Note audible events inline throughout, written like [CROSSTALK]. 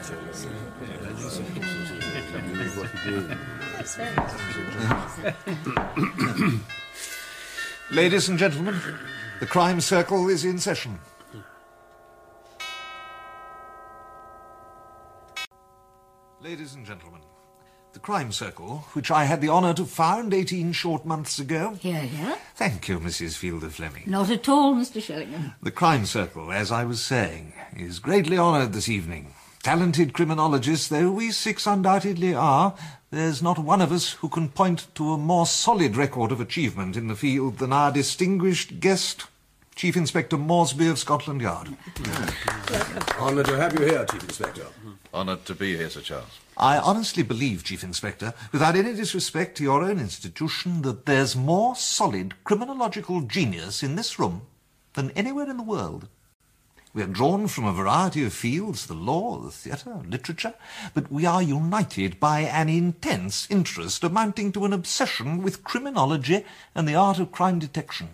[LAUGHS] Ladies and gentlemen, the crime circle is in session. Ladies and gentlemen, the crime circle, which I had the honour to found 18 short months ago. Here, here. Thank you, Mrs. Fielder Fleming. Not at all, Mr. Sheringham. The crime circle, as I was saying, is greatly honoured this evening. Talented criminologists though we six undoubtedly are, there's not one of us who can point to a more solid record of achievement in the field than our distinguished guest, Chief Inspector Moresby of Scotland Yard. Honoured to have you here, Chief Inspector. Honoured to be here, Sir Charles. I honestly believe, Chief Inspector, without any disrespect to your own institution, that there's more solid criminological genius in this room than anywhere in the world. We are drawn from a variety of fields, the law, the theatre, literature, but we are united by an intense interest amounting to an obsession with criminology and the art of crime detection.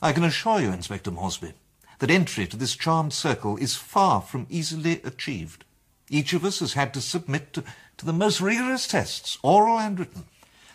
I can assure you, Inspector Moresby, that entry to this charmed circle is far from easily achieved. Each of us has had to submit to, to the most rigorous tests, oral and written.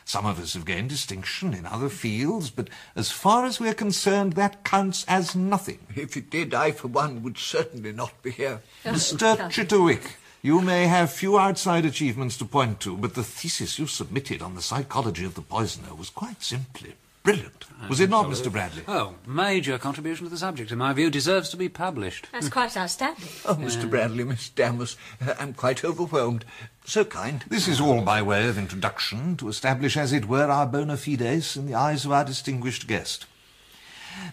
Some of us have gained distinction in other fields, but as far as we are concerned, that counts as nothing. If it did, I, for one, would certainly not be here. Mr. Chitterwick, you may have few outside achievements to point to, but the thesis you submitted on the psychology of the poisoner was quite simply brilliant. Was it not, Mr. Bradley? Oh, major contribution to the subject, in my view, deserves to be published. That's quite outstanding. [LAUGHS] Oh, Mr. Bradley, Miss Dammers, uh, I'm quite overwhelmed. So kind. This is all by way of introduction, to establish, as it were, our bona fides in the eyes of our distinguished guest.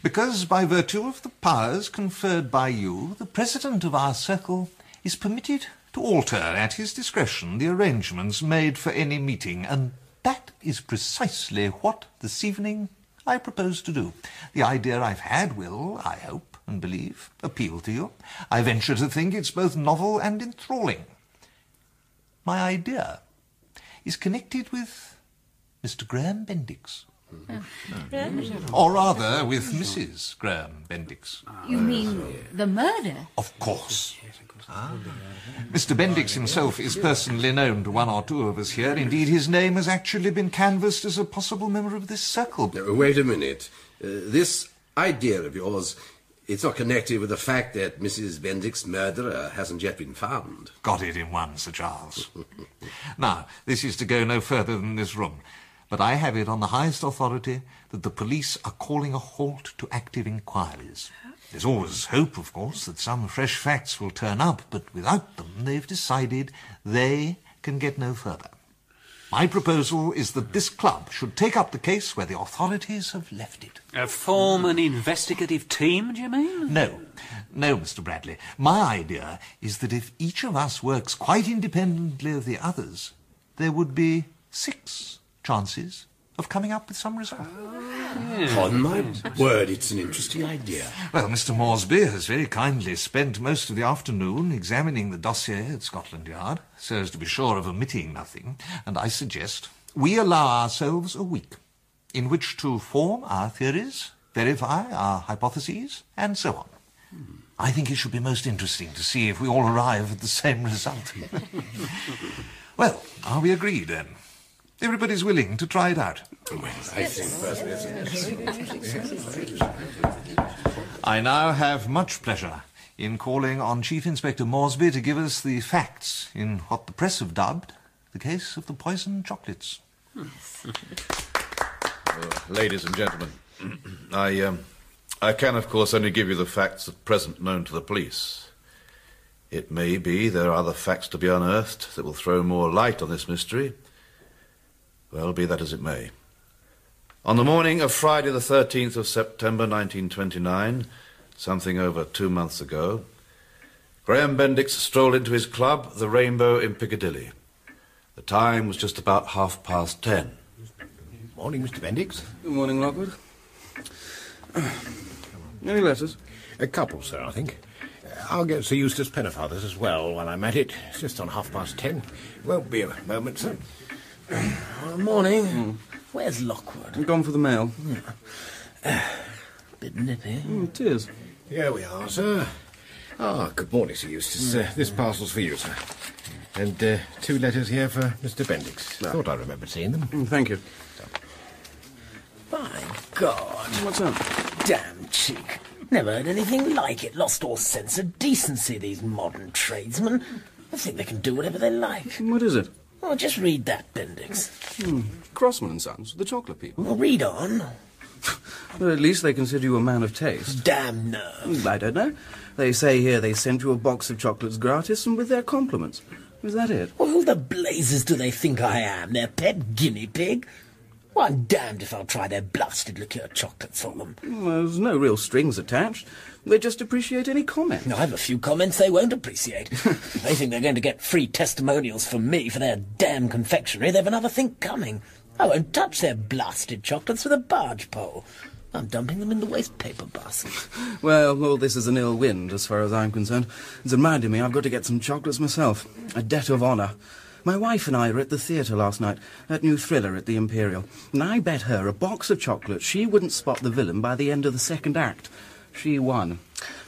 Because, by virtue of the powers conferred by you, the president of our circle is permitted to alter at his discretion the arrangements made for any meeting, and that is precisely what this evening I propose to do. The idea I've had will, I hope and believe, appeal to you. I venture to think it's both novel and enthralling. My idea is connected with Mr. Graham Bendix. Or rather, with Mrs. Graham Bendix. You mean the murder? Of course. Mr. Bendix himself is personally known to one or two of us here. Indeed, his name has actually been canvassed as a possible member of this circle. Wait a minute. Uh, this idea of yours, it's not connected with the fact that Mrs. Bendix's murderer hasn't yet been found. Got it in one, Sir Charles. [LAUGHS] now, this is to go no further than this room, but I have it on the highest authority that the police are calling a halt to active inquiries. There's always hope, of course, that some fresh facts will turn up, but without them, they've decided they can get no further. My proposal is that this club should take up the case where the authorities have left it. Uh, form an investigative team, do you mean? No, no, Mr. Bradley. My idea is that if each of us works quite independently of the others, there would be six chances of coming up with some result. On my word, it's an interesting idea. Well, Mr. Moresby has very kindly spent most of the afternoon examining the dossier at Scotland Yard, so as to be sure of omitting nothing, and I suggest we allow ourselves a week in which to form our theories, verify our hypotheses, and so on. I think it should be most interesting to see if we all arrive at the same result. [LAUGHS] well, are we agreed then? Everybody's willing to try it out. I think personally it's I now have much pleasure in calling on Chief Inspector Moresby to give us the facts in what the press have dubbed the case of the poisoned chocolates. Uh, ladies and gentlemen, [CLEARS THROAT] I, um, I can, of course, only give you the facts at present known to the police. It may be there are other facts to be unearthed that will throw more light on this mystery. Well, be that as it may. On the morning of Friday, the 13th of September 1929, something over two months ago, Graham Bendix strolled into his club, the Rainbow in Piccadilly. The time was just about half past ten. Morning, Mr. Bendix. Good morning, Lockwood. Any letters? A couple, sir, I think. I'll get Sir Eustace Pennefather's as well while I'm at it. It's just on half past ten. Won't be a moment, sir. Uh, morning. Where's Lockwood? I'm gone for the mail. Bit nippy. Mm, it is. Here we are, sir. Ah, good morning, Sir Eustace. Uh, this parcel's for you, sir. And uh, two letters here for Mr. Bendix. Thought I remembered seeing them. Mm, Thank you. By God. What's up? Damn cheek. Never heard anything like it. Lost all sense of decency, these modern tradesmen. I think they can do whatever they like. What is it? Oh, just read that, Bendix. Hmm. Crossman and Sons, the chocolate people. Well, read on. [LAUGHS] Well, at least they consider you a man of taste. Damn nerve. I don't know. They say here they sent you a box of chocolates gratis and with their compliments. Is that it? Well, who the blazes do they think I am? Their pet guinea pig? Well, I'm damned if I'll try their blasted liqueur chocolate for them. Well, there's no real strings attached. They just appreciate any comment. I have a few comments they won't appreciate. [LAUGHS] They think they're going to get free testimonials from me for their damn confectionery. They've another think coming. I won't touch their blasted chocolates with a barge pole. I'm dumping them in the waste paper basket. [LAUGHS] Well, all this is an ill wind, as far as I'm concerned. It's reminding me I've got to get some chocolates myself. A debt of honour. My wife and I were at the theatre last night, that new thriller at the Imperial, and I bet her a box of chocolates she wouldn't spot the villain by the end of the second act. She won.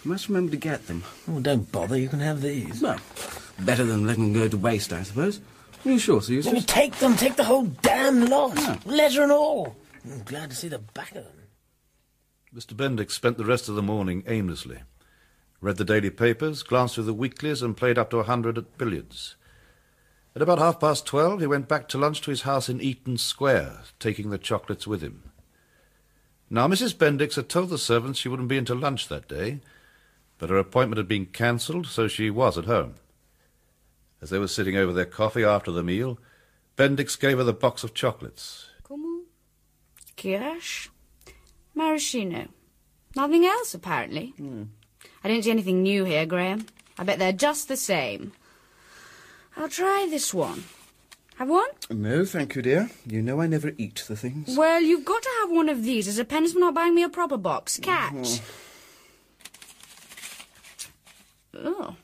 Must remember to get them. Oh, don't bother, you can have these. Well, better than letting them go to waste, I suppose. Are you sure, Sir Let me take them, take the whole damn lot. Letter and all. I'm glad to see the back of them. Mr. Bendix spent the rest of the morning aimlessly. Read the daily papers, glanced through the weeklies, and played up to a hundred at billiards. At about half past twelve, he went back to lunch to his house in Eaton Square, taking the chocolates with him. Now, Mrs. Bendix had told the servants she wouldn't be in to lunch that day, but her appointment had been cancelled, so she was at home. As they were sitting over their coffee after the meal, Bendix gave her the box of chocolates. Kummel? Kirsch? Maraschino. Nothing else, apparently. Hmm. I don't see anything new here, Graham. I bet they're just the same. I'll try this one. Have one? No, thank you, dear. You know I never eat the things. Well, you've got to have one of these as a penance for not buying me a proper box. Catch. Mm-hmm. Oh.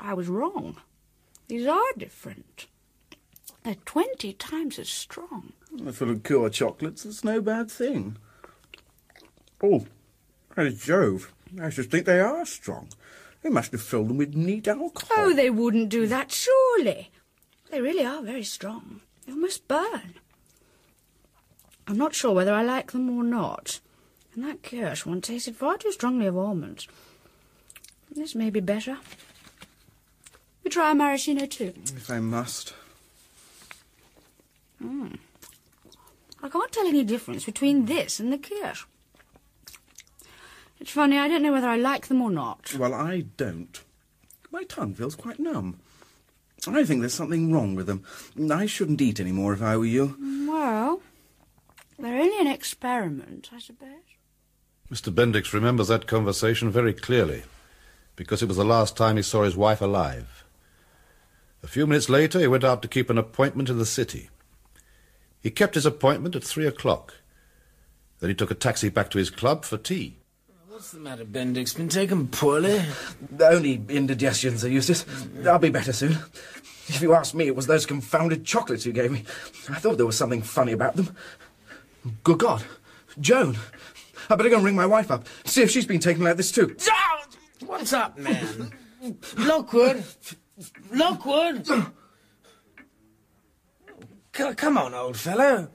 I was wrong. These are different. They're twenty times as strong. Full of pure chocolates, that's no bad thing. Oh, by Jove, I should think they are strong. They must have filled them with neat alcohol. Oh, they wouldn't do that, surely. They really are very strong. They almost burn. I'm not sure whether I like them or not. And that kirsch one tasted far too strongly of almonds. This may be better. We try a maraschino too. If I must. Mm. I can't tell any difference between this and the kirsch. It's funny, I don't know whether I like them or not. Well, I don't. My tongue feels quite numb. I think there's something wrong with them. I shouldn't eat any more if I were you. Well, they're only an experiment, I suppose. Mr. Bendix remembers that conversation very clearly, because it was the last time he saw his wife alive. A few minutes later, he went out to keep an appointment in the city. He kept his appointment at three o'clock. Then he took a taxi back to his club for tea. What's the matter, Bendix? Been taken poorly? Only indigestion, Sir Eustace. I'll be better soon. If you ask me, it was those confounded chocolates you gave me. I thought there was something funny about them. Good God. Joan. I better go and ring my wife up, see if she's been taken like this too. Ah! What's up, man? Lockwood! Lockwood! C- come on, old fellow.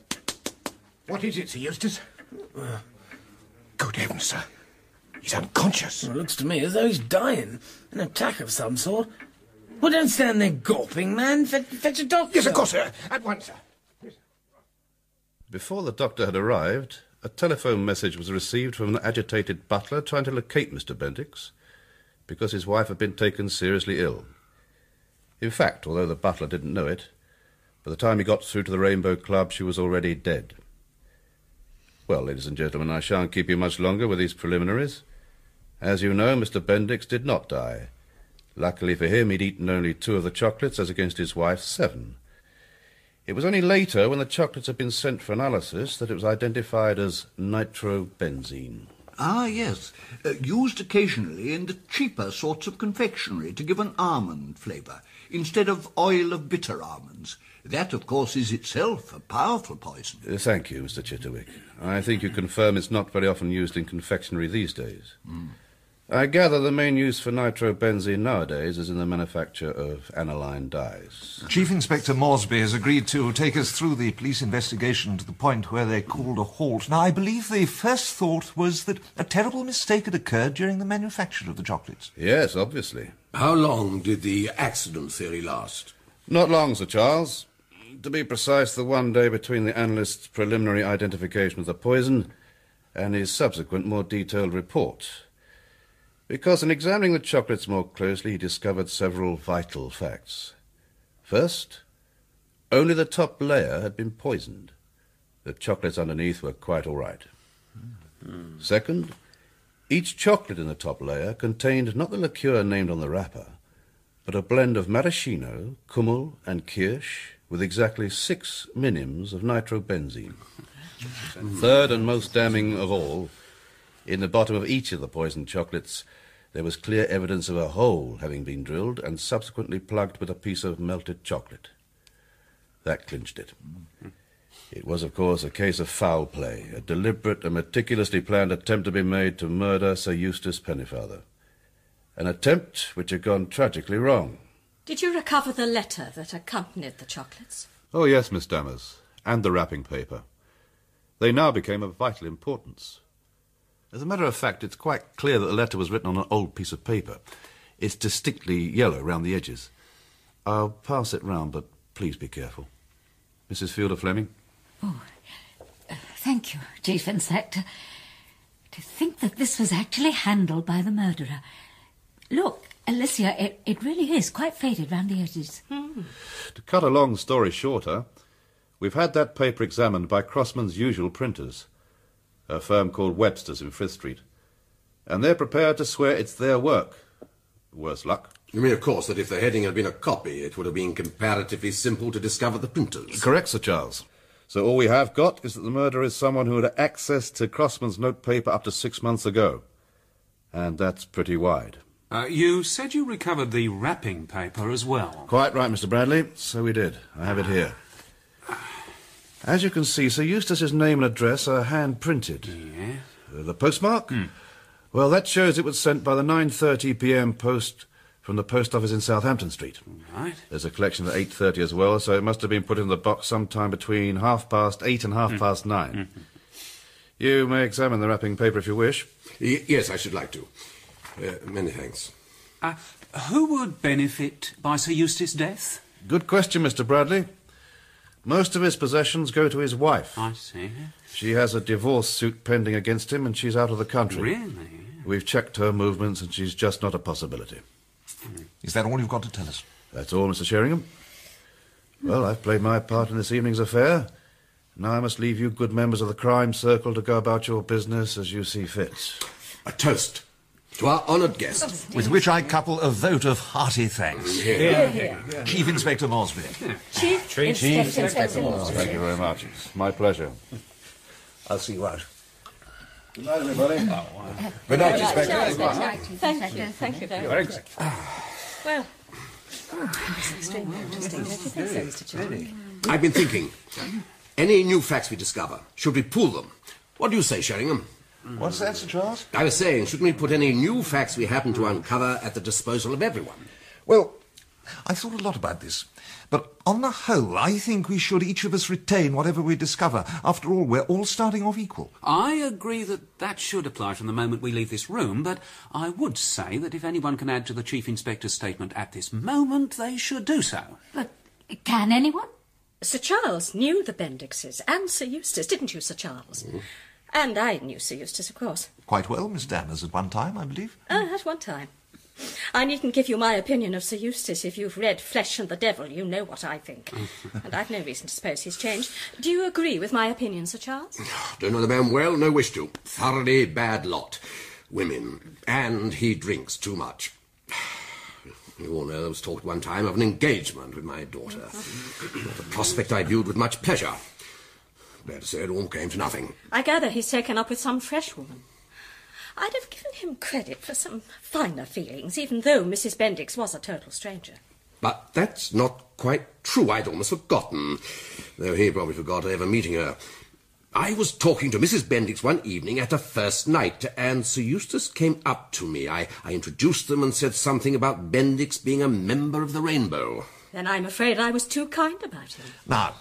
What is it, Sir Eustace? Uh. Good heavens, sir. He's unconscious. Well, it looks to me as though he's dying. An attack of some sort. Well, don't stand there gawping, man. Fetch, fetch a doctor. Yes, of course, sir. At once, sir. Before the doctor had arrived, a telephone message was received from an agitated butler trying to locate Mr. Bendix because his wife had been taken seriously ill. In fact, although the butler didn't know it, by the time he got through to the Rainbow Club, she was already dead. Well, ladies and gentlemen, I shan't keep you much longer with these preliminaries. As you know, Mr. Bendix did not die. Luckily for him, he'd eaten only two of the chocolates, as against his wife's seven. It was only later, when the chocolates had been sent for analysis, that it was identified as nitrobenzene. Ah, yes. Uh, used occasionally in the cheaper sorts of confectionery to give an almond flavour, instead of oil of bitter almonds. That, of course, is itself a powerful poison. Uh, thank you, Mr. Chitterwick. I think you confirm it's not very often used in confectionery these days. I gather the main use for nitrobenzene nowadays is in the manufacture of aniline dyes. Chief Inspector Moresby has agreed to take us through the police investigation to the point where they called a halt. Now, I believe the first thought was that a terrible mistake had occurred during the manufacture of the chocolates. Yes, obviously. How long did the accident theory last? Not long, Sir Charles. To be precise, the one day between the analyst's preliminary identification of the poison and his subsequent more detailed report. Because in examining the chocolates more closely, he discovered several vital facts. First, only the top layer had been poisoned. The chocolates underneath were quite all right. Second, each chocolate in the top layer contained not the liqueur named on the wrapper, but a blend of maraschino, kummel, and kirsch with exactly six minims of nitrobenzene. Third and most damning of all, in the bottom of each of the poisoned chocolates, there was clear evidence of a hole having been drilled and subsequently plugged with a piece of melted chocolate. That clinched it. It was, of course, a case of foul play, a deliberate and meticulously planned attempt to be made to murder Sir Eustace Pennefather. An attempt which had gone tragically wrong. Did you recover the letter that accompanied the chocolates? Oh, yes, Miss Dammers, and the wrapping paper. They now became of vital importance. As a matter of fact, it's quite clear that the letter was written on an old piece of paper. It's distinctly yellow round the edges. I'll pass it round, but please be careful. Mrs. Fielder Fleming? Oh, uh, thank you, Chief Inspector. To think that this was actually handled by the murderer. Look, Alicia, it, it really is quite faded round the edges. To cut a long story shorter, we've had that paper examined by Crossman's usual printers, a firm called Webster's in Frith Street, and they're prepared to swear it's their work. Worse luck. You mean, of course, that if the heading had been a copy, it would have been comparatively simple to discover the printers. Correct, Sir Charles. So all we have got is that the murderer is someone who had access to Crossman's notepaper up to six months ago. And that's pretty wide. Uh, you said you recovered the wrapping paper as well. Quite right, Mr. Bradley. So we did. I have it here. As you can see, Sir Eustace's name and address are hand printed. Yeah. Uh, the postmark? Well, that shows it was sent by the 9:30 p.m. post from the post office in Southampton Street. Right. There's a collection at 8:30 as well, so it must have been put in the box sometime between half past eight and half past 9 You may examine the wrapping paper if you wish. Y- yes, I should like to. Uh, many thanks. Uh, who would benefit by Sir Eustace's death? Good question, Mr. Bradley. Most of his possessions go to his wife. I see. She has a divorce suit pending against him, and she's out of the country. Really? We've checked her movements, and she's just not a possibility. Is that all you've got to tell us? That's all, Mr. Sheringham. Well, I've played my part in this evening's affair. Now I must leave you good members of the crime circle to go about your business as you see fit. A toast to our honoured guest. With which I couple a vote of hearty thanks. Here, here, Chief Inspector Moresby. Chief, Chief, Inspector Thank you very much. It's my pleasure. I'll see you out. Good night, everybody. Good oh, night, Inspector. Good night. Thank you, thank you very much. Well, extremely interesting, don't you think so, Mr. Chairman? I've been thinking. Any new facts we discover, should we pool them? What do you say, Sheringham? What's that, Sir Charles? I was saying, shouldn't we put any new facts we happen to uncover at the disposal of everyone? Well, I thought a lot about this. But on the whole, I think we should each of us retain whatever we discover. After all, we're all starting off equal. I agree that that should apply from the moment we leave this room, but I would say that if anyone can add to the Chief Inspector's statement at this moment, they should do so. But can anyone? Sir Charles knew the Bendixes and Sir Eustace, didn't you, Sir Charles? Mm-hmm. And I knew Sir Eustace, of course. Quite well, Miss Dammers, at one time, I believe. Ah, at one time. I needn't give you my opinion of Sir Eustace. If you've read Flesh and the Devil, you know what I think. [LAUGHS] and I've no reason to suppose he's changed. Do you agree with my opinion, Sir Charles? [SIGHS] Don't know the man well, no wish to. Thoroughly bad lot. Women. And he drinks too much. [SIGHS] You all know there was talk at one time of an engagement with my daughter. [LAUGHS] Not a prospect I viewed with much pleasure. Glad to say it all came to nothing. I gather he's taken up with some fresh woman. I'd have given him credit for some finer feelings, even though Mrs. Bendix was a total stranger. But that's not quite true. I'd almost forgotten, though he probably forgot ever meeting her. I was talking to Mrs. Bendix one evening at a first night, and Sir Eustace came up to me. I, I introduced them and said something about Bendix being a member of the Rainbow. Then I'm afraid I was too kind about him. Now,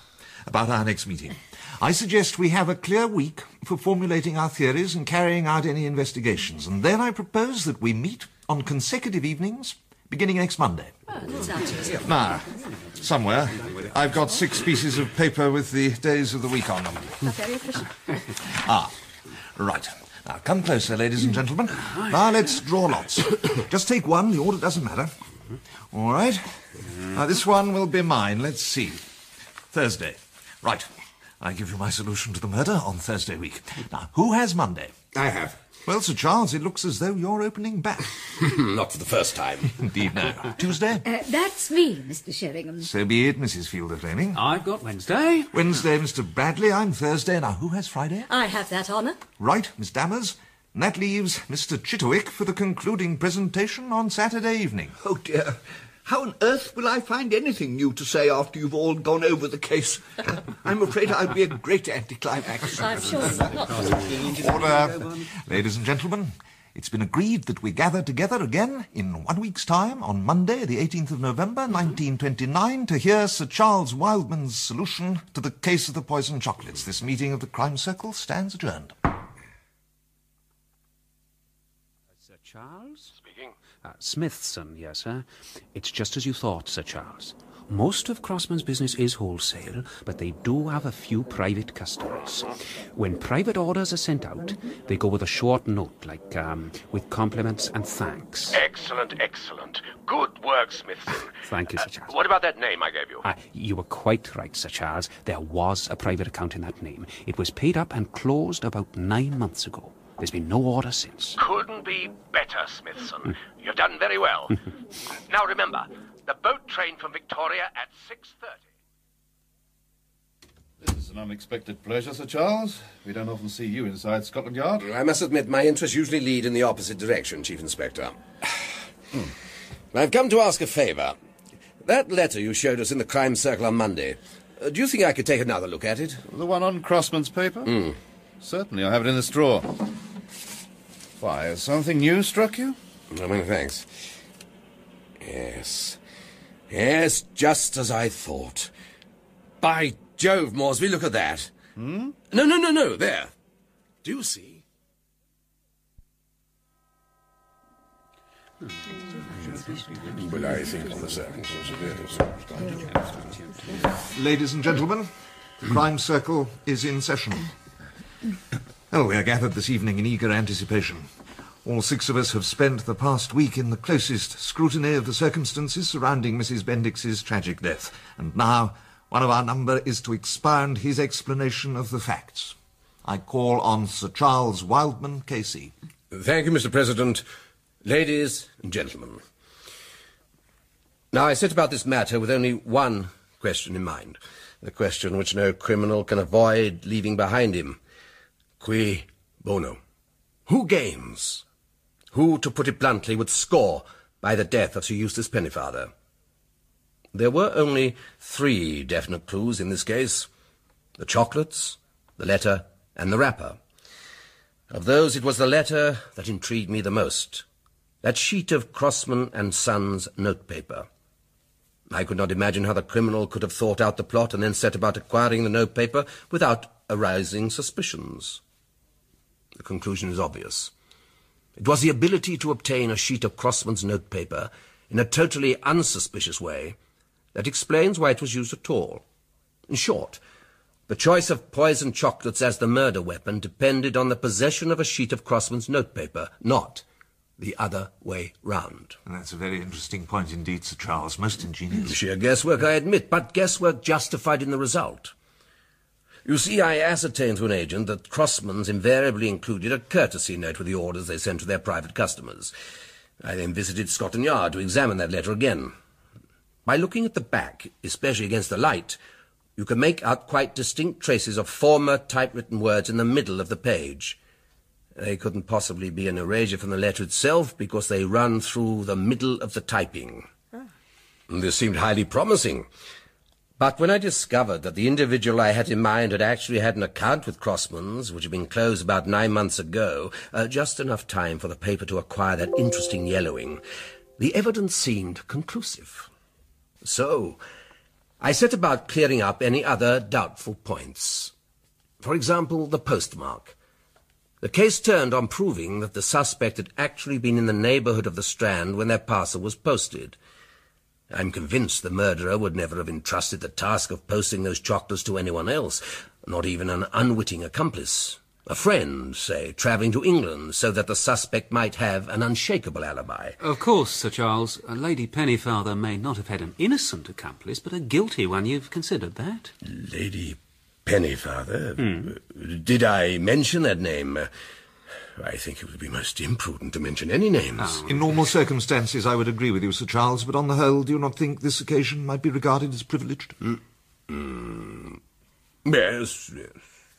about our next meeting. I suggest we have a clear week for formulating our theories and carrying out any investigations, and then I propose that we meet on consecutive evenings beginning next Monday. Oh, that sounds easy. Now, somewhere, I've got six pieces of paper with the days of the week on them. [LAUGHS] Ah, right. Now, come closer, ladies and gentlemen. Now, let's draw lots. [COUGHS] Just take one, the order doesn't matter. All right. Now, this one will be mine. Let's see. Thursday. Right. I give you my solution to the murder on Thursday week. Now, who has Monday? I have. Well, Sir Charles, it looks as though you're opening back. [LAUGHS] Not for the first time. [LAUGHS] Indeed, no. Tuesday? Uh, that's me, Mr. Sheringham. So be it, Mrs. Fielder Fleming. I've got Wednesday. Wednesday, Mr. Bradley. I'm Thursday. Now, who has Friday? I have that honour. Right, Miss Dammers. And that leaves Mr. Chitterwick for the concluding presentation on Saturday evening. Oh, dear. How on earth will I find anything new to say after you've all gone over the case? [LAUGHS] I'm afraid I'll be a great anticlimax. [LAUGHS] I'm sure not. Order. Ladies and gentlemen, it's been agreed that we gather together again in one week's time on Monday, the 18th of November, mm-hmm. 1929, to hear Sir Charles Wildman's solution to the case of the poisoned chocolates. This meeting of the Crime Circle stands adjourned. Sir Charles? Uh, Smithson, yes, sir. It's just as you thought, Sir Charles. Most of Crossman's business is wholesale, but they do have a few private customers. When private orders are sent out, they go with a short note, like um, with compliments and thanks. Excellent, excellent. Good work, Smithson. [LAUGHS] Thank you, Sir Charles. What about that name I gave you? Ah, you were quite right, Sir Charles. There was a private account in that name. It was paid up and closed about nine months ago. There's been no order since. Couldn't be better, Smithson. Mm. You've done very well. [LAUGHS] now remember, the boat train from Victoria at 6.30. This is an unexpected pleasure, Sir Charles. We don't often see you inside Scotland Yard. I must admit, my interests usually lead in the opposite direction, Chief Inspector. [SIGHS] Hmm. I've come to ask a favour. That letter you showed us in the crime circle on Monday, uh, do you think I could take another look at it? The one on Crossman's paper? Hmm. Certainly, I have it in this drawer. Why, has something new struck you? Oh, many thanks. Yes. Yes, just as I thought. By Jove, Moresby, look at that. Hmm? No, no, no, no, there. Do you see? Well, I think on the circumstances. Ladies and gentlemen, the Crime Circle is in session. Oh, we are gathered this evening in eager anticipation. All six of us have spent the past week in the closest scrutiny of the circumstances surrounding Mrs. Bendix's tragic death, and now one of our number is to expound his explanation of the facts. I call on Sir Charles Wildman, KC. Thank you, Mr. President. Ladies and gentlemen. Now, I set about this matter with only one question in mind. The question which no criminal can avoid leaving behind him. Cui bono? Who gains? Who, to put it bluntly, would score by the death of Sir Eustace Pennefather? There were only three definite clues in this case. The chocolates, the letter, and the wrapper. Of those, it was the letter that intrigued me the most. That sheet of Crossman and Sons notepaper. I could not imagine how the criminal could have thought out the plot and then set about acquiring the notepaper without arousing suspicions. The conclusion is obvious. It was the ability to obtain a sheet of Crossman's notepaper in a totally unsuspicious way that explains why it was used at all. In short, the choice of poisoned chocolates as the murder weapon depended on the possession of a sheet of Crossman's notepaper, not the other way round. That's a very interesting point indeed, Sir Charles. Most ingenious. Sheer guesswork, I admit, but guesswork justified in the result. You see, I ascertained through an agent that Crossman's invariably included a courtesy note with the orders they sent to their private customers. I then visited Scotland Yard to examine that letter again. By looking at the back, especially against the light, you can make out quite distinct traces of former typewritten words in the middle of the page. They couldn't possibly be an erasure from the letter itself because they run through the middle of the typing. Ah. This seemed highly promising. But when I discovered that the individual I had in mind had actually had an account with Crossman's, which had been closed about nine months ago, uh, just enough time for the paper to acquire that interesting yellowing, the evidence seemed conclusive. So, I set about clearing up any other doubtful points. For example, the postmark. The case turned on proving that the suspect had actually been in the neighbourhood of the Strand when their parcel was posted. I'm convinced the murderer would never have entrusted the task of posting those chocolates to anyone else, not even an unwitting accomplice. A friend, say, travelling to England so that the suspect might have an unshakable alibi. Of course, Sir Charles, Lady Pennefather may not have had an innocent accomplice, but a guilty one. You've considered that? Lady Pennefather? Did I mention that name? I think it would be most imprudent to mention any names. In normal circumstances, I would agree with you, Sir Charles, but on the whole, do you not think this occasion might be regarded as privileged? Mm, yes, yes.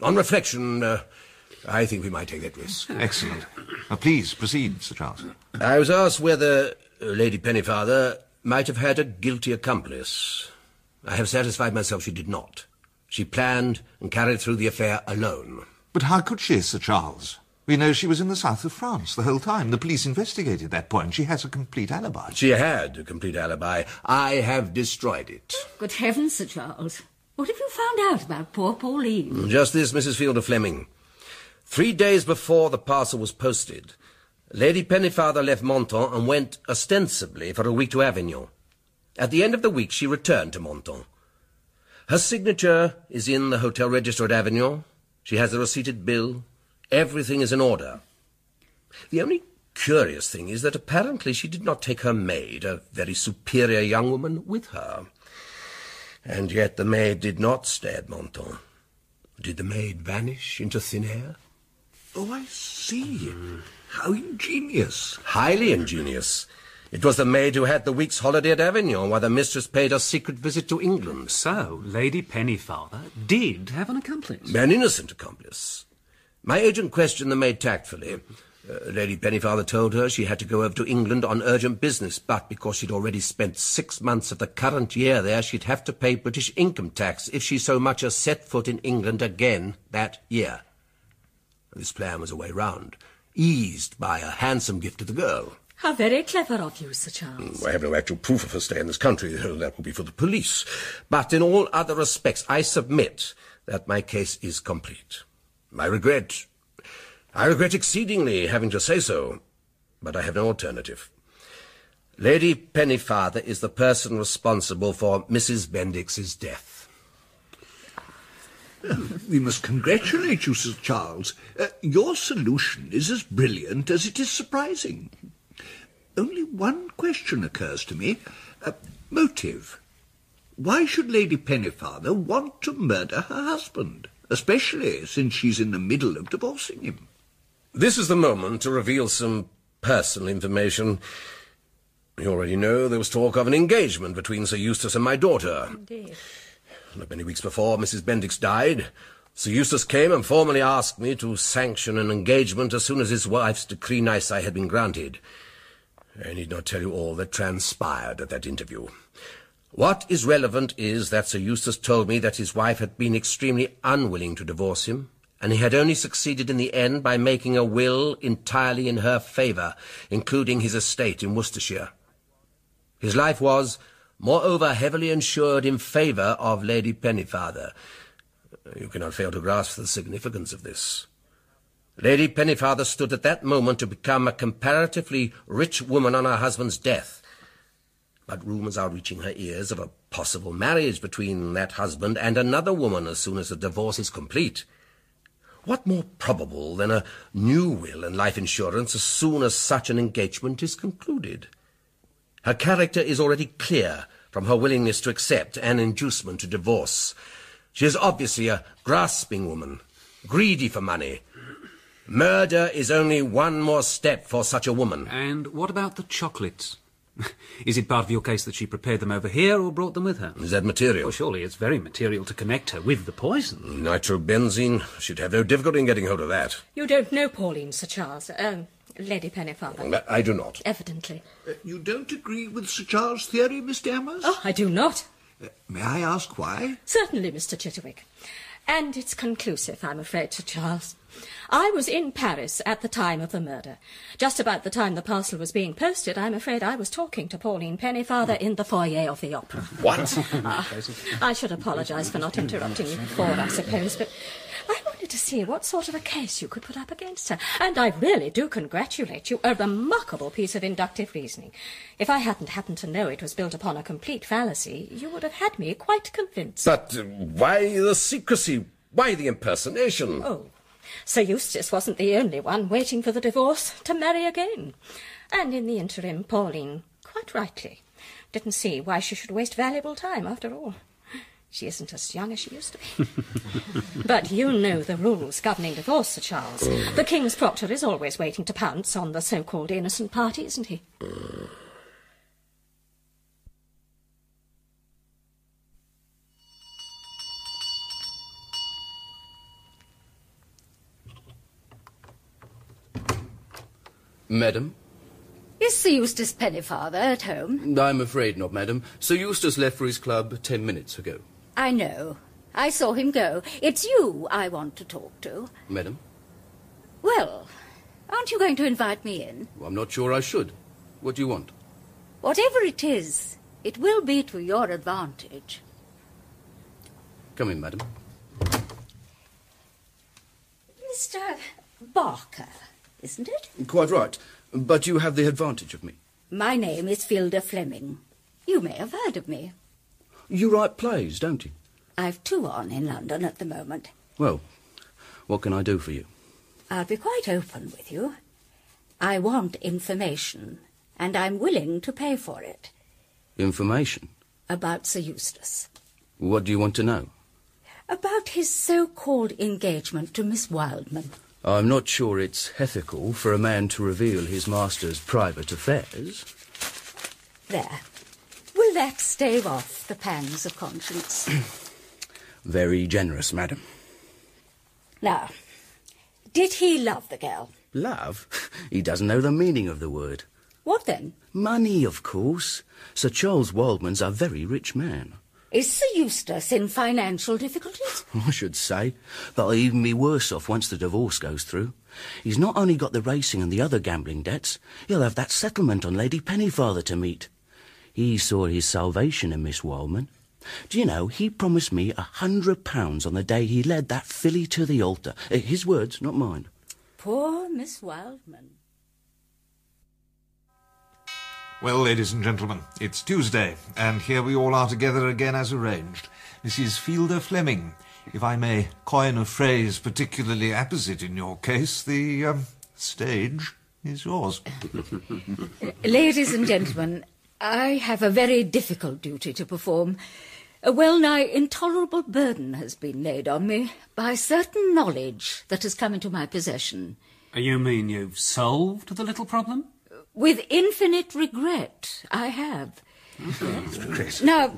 On reflection, uh, I think we might take that risk. [LAUGHS] Excellent. Now, please proceed, Sir Charles. I was asked whether uh, Lady Pennefather might have had a guilty accomplice. I have satisfied myself she did not. She planned and carried through the affair alone. But how could she, Sir Charles? We know she was in the south of France the whole time. The police investigated that point. She has a complete alibi. She had a complete alibi. I have destroyed it. Good heavens, Sir Charles. What have you found out about poor Pauline? Hmm, just this, Mrs. Fielder Fleming. Three days before the parcel was posted, Lady Pennefather left Menton and went ostensibly for a week to Avignon. At the end of the week, she returned to Menton. Her signature is in the hotel register at Avignon. She has a receipted bill. Everything is in order. The only curious thing is that apparently she did not take her maid, a very superior young woman, with her. And yet the maid did not stay at Menton. Did the maid vanish into thin air? Oh, I see. How ingenious. Highly ingenious. It was the maid who had the week's holiday at Avignon while the mistress paid a secret visit to England. So, Lady Pennefather did have an accomplice. An innocent accomplice. My agent questioned the maid tactfully. Uh, Lady Pennefather told her she had to go over to England on urgent business, but because she'd already spent six months of the current year there, she'd have to pay British income tax if she so much as set foot in England again that year. This plan was a way round, eased by a handsome gift to the girl. How very clever of you, Sir Charles. I have no actual proof of her stay in this country. That will be for the police. But in all other respects, I submit that my case is complete. I regret, I regret exceedingly having to say so, but I have no alternative. Lady Pennefather is the person responsible for Mrs. Bendix's death. We must congratulate you, Sir Charles. Uh, your solution is as brilliant as it is surprising. Only one question occurs to me. Uh, motive. Why should Lady Pennefather want to murder her husband, especially since she's in the middle of divorcing him? This is the moment to reveal some personal information. You already know there was talk of an engagement between Sir Eustace and my daughter. Indeed. Not many weeks before Mrs. Bendix died, Sir Eustace came and formally asked me to sanction an engagement as soon as his wife's decree nisi had been granted. I need not tell you all that transpired at that interview. What is relevant is that Sir Eustace told me that his wife had been extremely unwilling to divorce him, and he had only succeeded in the end by making a will entirely in her favour, including his estate in Worcestershire. His life was, moreover, heavily insured in favour of Lady Pennefather. You cannot fail to grasp the significance of this. Lady Pennefather stood at that moment to become a comparatively rich woman on her husband's death. But rumours are reaching her ears of a possible marriage between that husband and another woman as soon as the divorce is complete. What more probable than a new will and life insurance as soon as such an engagement is concluded? Her character is already clear from her willingness to accept an inducement to divorce. She is obviously a grasping woman, greedy for money. Murder is only one more step for such a woman. And what about the chocolates? [LAUGHS] Is it part of your case that she prepared them over here or brought them with her? Is that material? Well, surely it's very material to connect her with the poison. Nitrobenzene. She'd have no difficulty in getting hold of that. You don't know Pauline, Sir Charles. Um, Lady Pennefather. I do not. Evidently. Uh, you don't agree with Sir Charles' theory, Miss Dammers? Oh, I do not. May I ask why? Certainly, Mr. Chitterwick. And it's conclusive, I'm afraid, Sir Charles. I was in Paris at the time of the murder. Just about the time the parcel was being posted, I'm afraid I was talking to Pauline Pennefather in the foyer of the opera. What? [LAUGHS] Ah, I should apologise for not interrupting you before, I suppose, but I wanted to see what sort of a case you could put up against her. And I really do congratulate you. A remarkable piece of inductive reasoning. If I hadn't happened to know it was built upon a complete fallacy, you would have had me quite convinced. But uh, why the secrecy? Why the impersonation? Oh, Sir Eustace wasn't the only one waiting for the divorce to marry again. And in the interim, Pauline, quite rightly, didn't see why she should waste valuable time after all. She isn't as young as she used to be. [LAUGHS] but you know the rules governing divorce, Sir Charles. The King's Proctor is always waiting to pounce on the so-called innocent party, isn't he? Uh. Madam? Is Sir Eustace Pennefather at home? I'm afraid not, madam. Sir Eustace left for his club ten minutes ago. I know. I saw him go. It's you I want to talk to. Madam? Well, aren't you going to invite me in? I'm not sure I should. What do you want? Whatever it is, it will be to your advantage. Come in, madam. Mr. Barker, isn't it? Quite right. But you have the advantage of me. My name is Fielder Fleming. You may have heard of me. You write plays, don't you? I've two on in London at the moment. Well, what can I do for you? I'll be quite open with you. I want information, and I'm willing to pay for it. Information? About Sir Eustace. What do you want to know? About his so-called engagement to Miss Wildman. I'm not sure it's ethical for a man to reveal his master's private affairs. There. Will that stave off the pangs of conscience? [CLEARS THROAT] Very generous, madam. now, did he love the girl? Love? [LAUGHS] He doesn't know the meaning of the word. What then? Money, of course. Sir Charles Wildman's a very rich man. Is Sir Eustace in financial difficulties? [LAUGHS] I should say. But he'll even be worse off once the divorce goes through. He's not only got the racing and the other gambling debts, he'll have that settlement on Lady Pennefather to meet. He saw his salvation in Miss Wildman. Do you know, he promised me a hundred pounds on the day he led that filly to the altar. Eh, His words, not mine. Poor Miss Wildman. Well, ladies and gentlemen, it's Tuesday, and here we all are together again as arranged. Mrs. Fielder Fleming, if I may coin a phrase particularly apposite in your case, the um, stage is yours. [LAUGHS] Ladies and gentlemen, I have a very difficult duty to perform. A well-nigh intolerable burden has been laid on me by certain knowledge that has come into my possession. You mean you've solved the little problem? With infinite regret, I have. Now,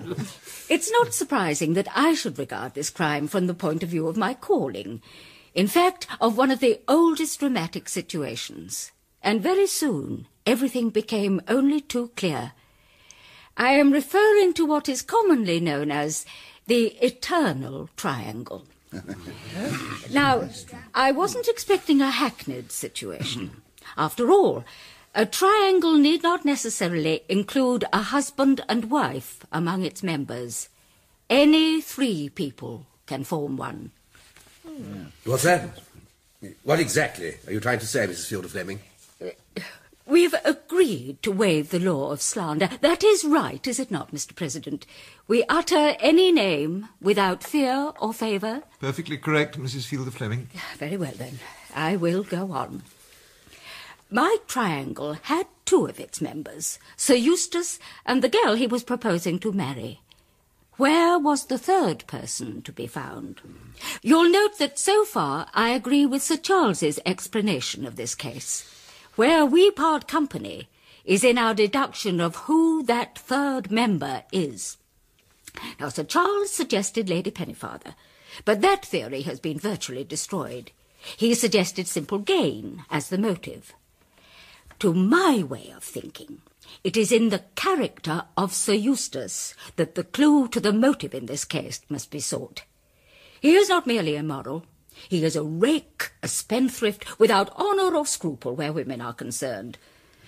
it's not surprising that I should regard this crime from the point of view of my calling. In fact, of one of the oldest dramatic situations. And very soon, everything became only too clear. I am referring to what is commonly known as the eternal triangle. [LAUGHS] now, I wasn't expecting a hackneyed situation. [LAUGHS] After all, a triangle need not necessarily include a husband and wife among its members. Any three people can form one. Hmm. What's that? What exactly are you trying to say, Mrs. Fielder Fleming? Uh, we've agreed to waive the law of slander. That is right, is it not, Mr. President? We utter any name without fear or favour. Perfectly correct, Mrs. Fielder Fleming. Very well, then. I will go on. My triangle had two of its members, Sir Eustace and the girl he was proposing to marry. Where was the third person to be found? You'll note that so far I agree with Sir Charles's explanation of this case. Where we part company is in our deduction of who that third member is. Now, Sir Charles suggested Lady Pennefather, but that theory has been virtually destroyed. He suggested simple gain as the motive. To my way of thinking, It is in the character of Sir Eustace that the clue to the motive in this case must be sought. He is not merely immoral. He is a rake, a spendthrift, without honour or scruple where women are concerned.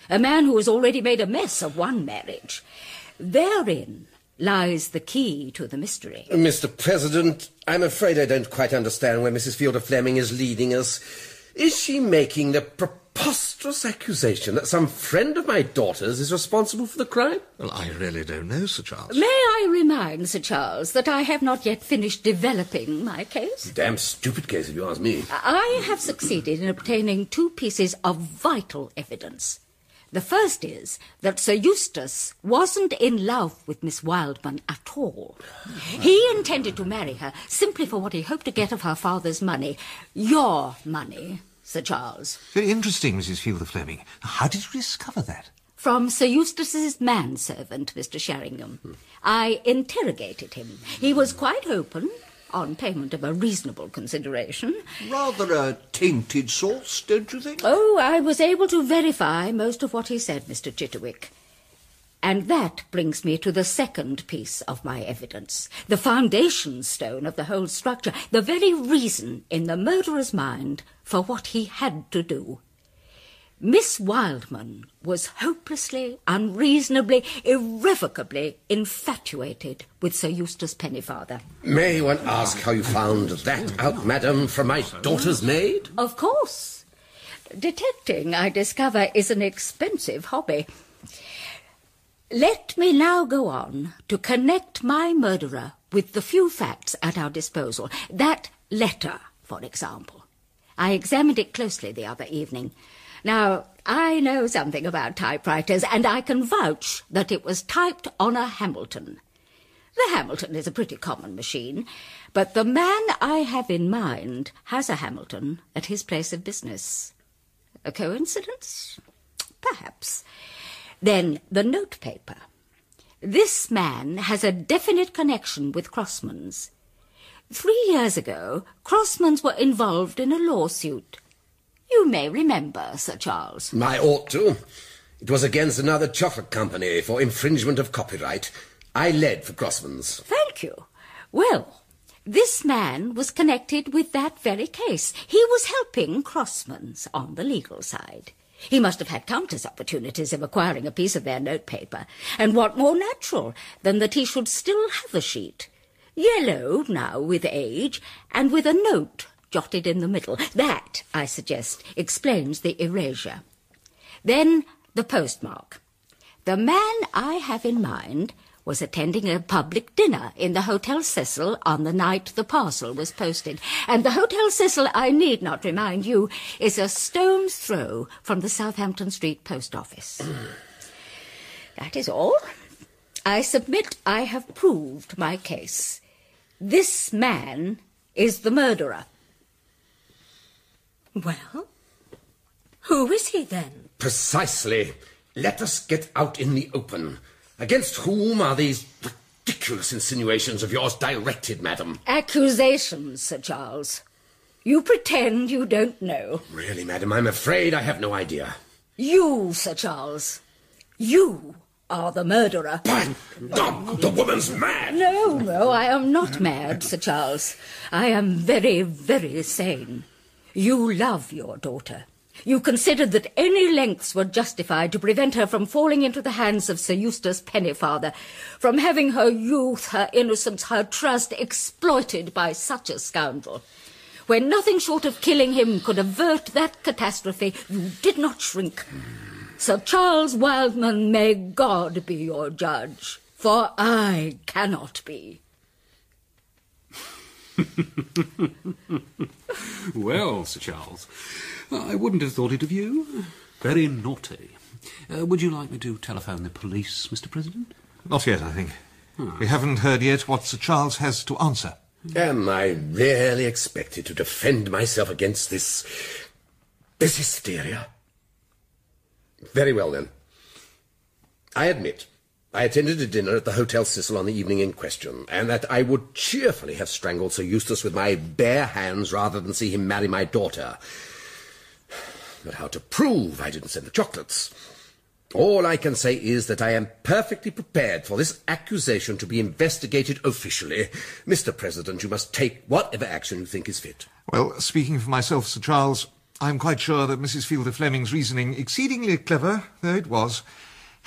A man who has already made a mess of one marriage. Therein lies the key to the mystery. Mr. President, I'm afraid I don't quite understand where Mrs. Fielder Fleming is leading us. Is she making the preposterous accusation that some friend of my daughter's is responsible for the crime? Well, I really don't know, Sir Charles. May I remind Sir Charles that I have not yet finished developing my case? Damn stupid case, if you ask me. I have succeeded in obtaining two pieces of vital evidence. The first is that Sir Eustace wasn't in love with Miss Wildman at all. He intended to marry her simply for what he hoped to get of her father's money. Your money, Sir Charles. Very interesting, Mrs. Fielder Fleming. How did you discover that? From Sir Eustace's manservant, Mr. Sheringham. I interrogated him. He was quite open, on payment of a reasonable consideration. Rather a tainted source, don't you think? Oh, I was able to verify most of what he said, Mr. Chitterwick. And that brings me to the second piece of my evidence, the foundation stone of the whole structure, the very reason in the murderer's mind for what he had to do. Miss Wildman was hopelessly, unreasonably, irrevocably infatuated with Sir Eustace Pennefather. May one ask how you found that out, madam, from my daughter's maid? Of course. Detecting, I discover, is an expensive hobby. Let me now go on to connect my murderer with the few facts at our disposal. That letter, for example. I examined it closely the other evening. Now, I know something about typewriters, and I can vouch that it was typed on a Hamilton. The Hamilton is a pretty common machine, but the man I have in mind has a Hamilton at his place of business. A coincidence? Perhaps. Then the notepaper. This man has a definite connection with Crossman's. Three years ago, Crossman's were involved in a lawsuit. You may remember, Sir Charles. I ought to. It was against another chocolate company for infringement of copyright. I led for Crossman's. Thank you. Well, this man was connected with that very case. He was helping Crossman's on the legal side. He must have had countless opportunities of acquiring a piece of their notepaper. And what more natural than that he should still have a sheet? Yellow now with age, and with a note jotted in the middle. That, I suggest, explains the erasure. Then the postmark. The man I have in mind was attending a public dinner in the Hotel Cecil on the night the parcel was posted. And the Hotel Cecil, I need not remind you, is a stone's throw from the Southampton Street Post Office. [CLEARS THROAT] that is all. I submit I have proved my case. This man is the murderer. Well, who is he then? Precisely. Let us get out in the open. Against whom are these ridiculous insinuations of yours directed, madam? Accusations, Sir Charles. You pretend you don't know. Really, madam, I'm afraid I have no idea. You, Sir Charles. You are the murderer. By the, the woman's mad. No, no, I am not mad, Sir Charles. I am very, very sane. You love your daughter. You considered that any lengths were justified to prevent her from falling into the hands of Sir Eustace Pennefather, from having her youth, her innocence, her trust exploited by such a scoundrel. When nothing short of killing him could avert that catastrophe, you did not shrink. Sir Charles Wildman, may God be your judge, for I cannot be. [LAUGHS] well, Sir Charles, I wouldn't have thought it of you. Very naughty. Uh, would you like me to telephone the police, Mr. President? Not yet, I think. We haven't heard yet what Sir Charles has to answer. Am I really expected to defend myself against this. this hysteria? Very well, then. I admit I attended a dinner at the Hotel Cecil on the evening in question, and that I would cheerfully have strangled Sir Eustace with my bare hands rather than see him marry my daughter. But how to prove I didn't send the chocolates? All I can say is that I am perfectly prepared for this accusation to be investigated officially. Mr. President, you must take whatever action you think is fit. Well, speaking for myself, Sir Charles, I'm quite sure that Mrs. Fielder Fleming's reasoning, exceedingly clever though it was,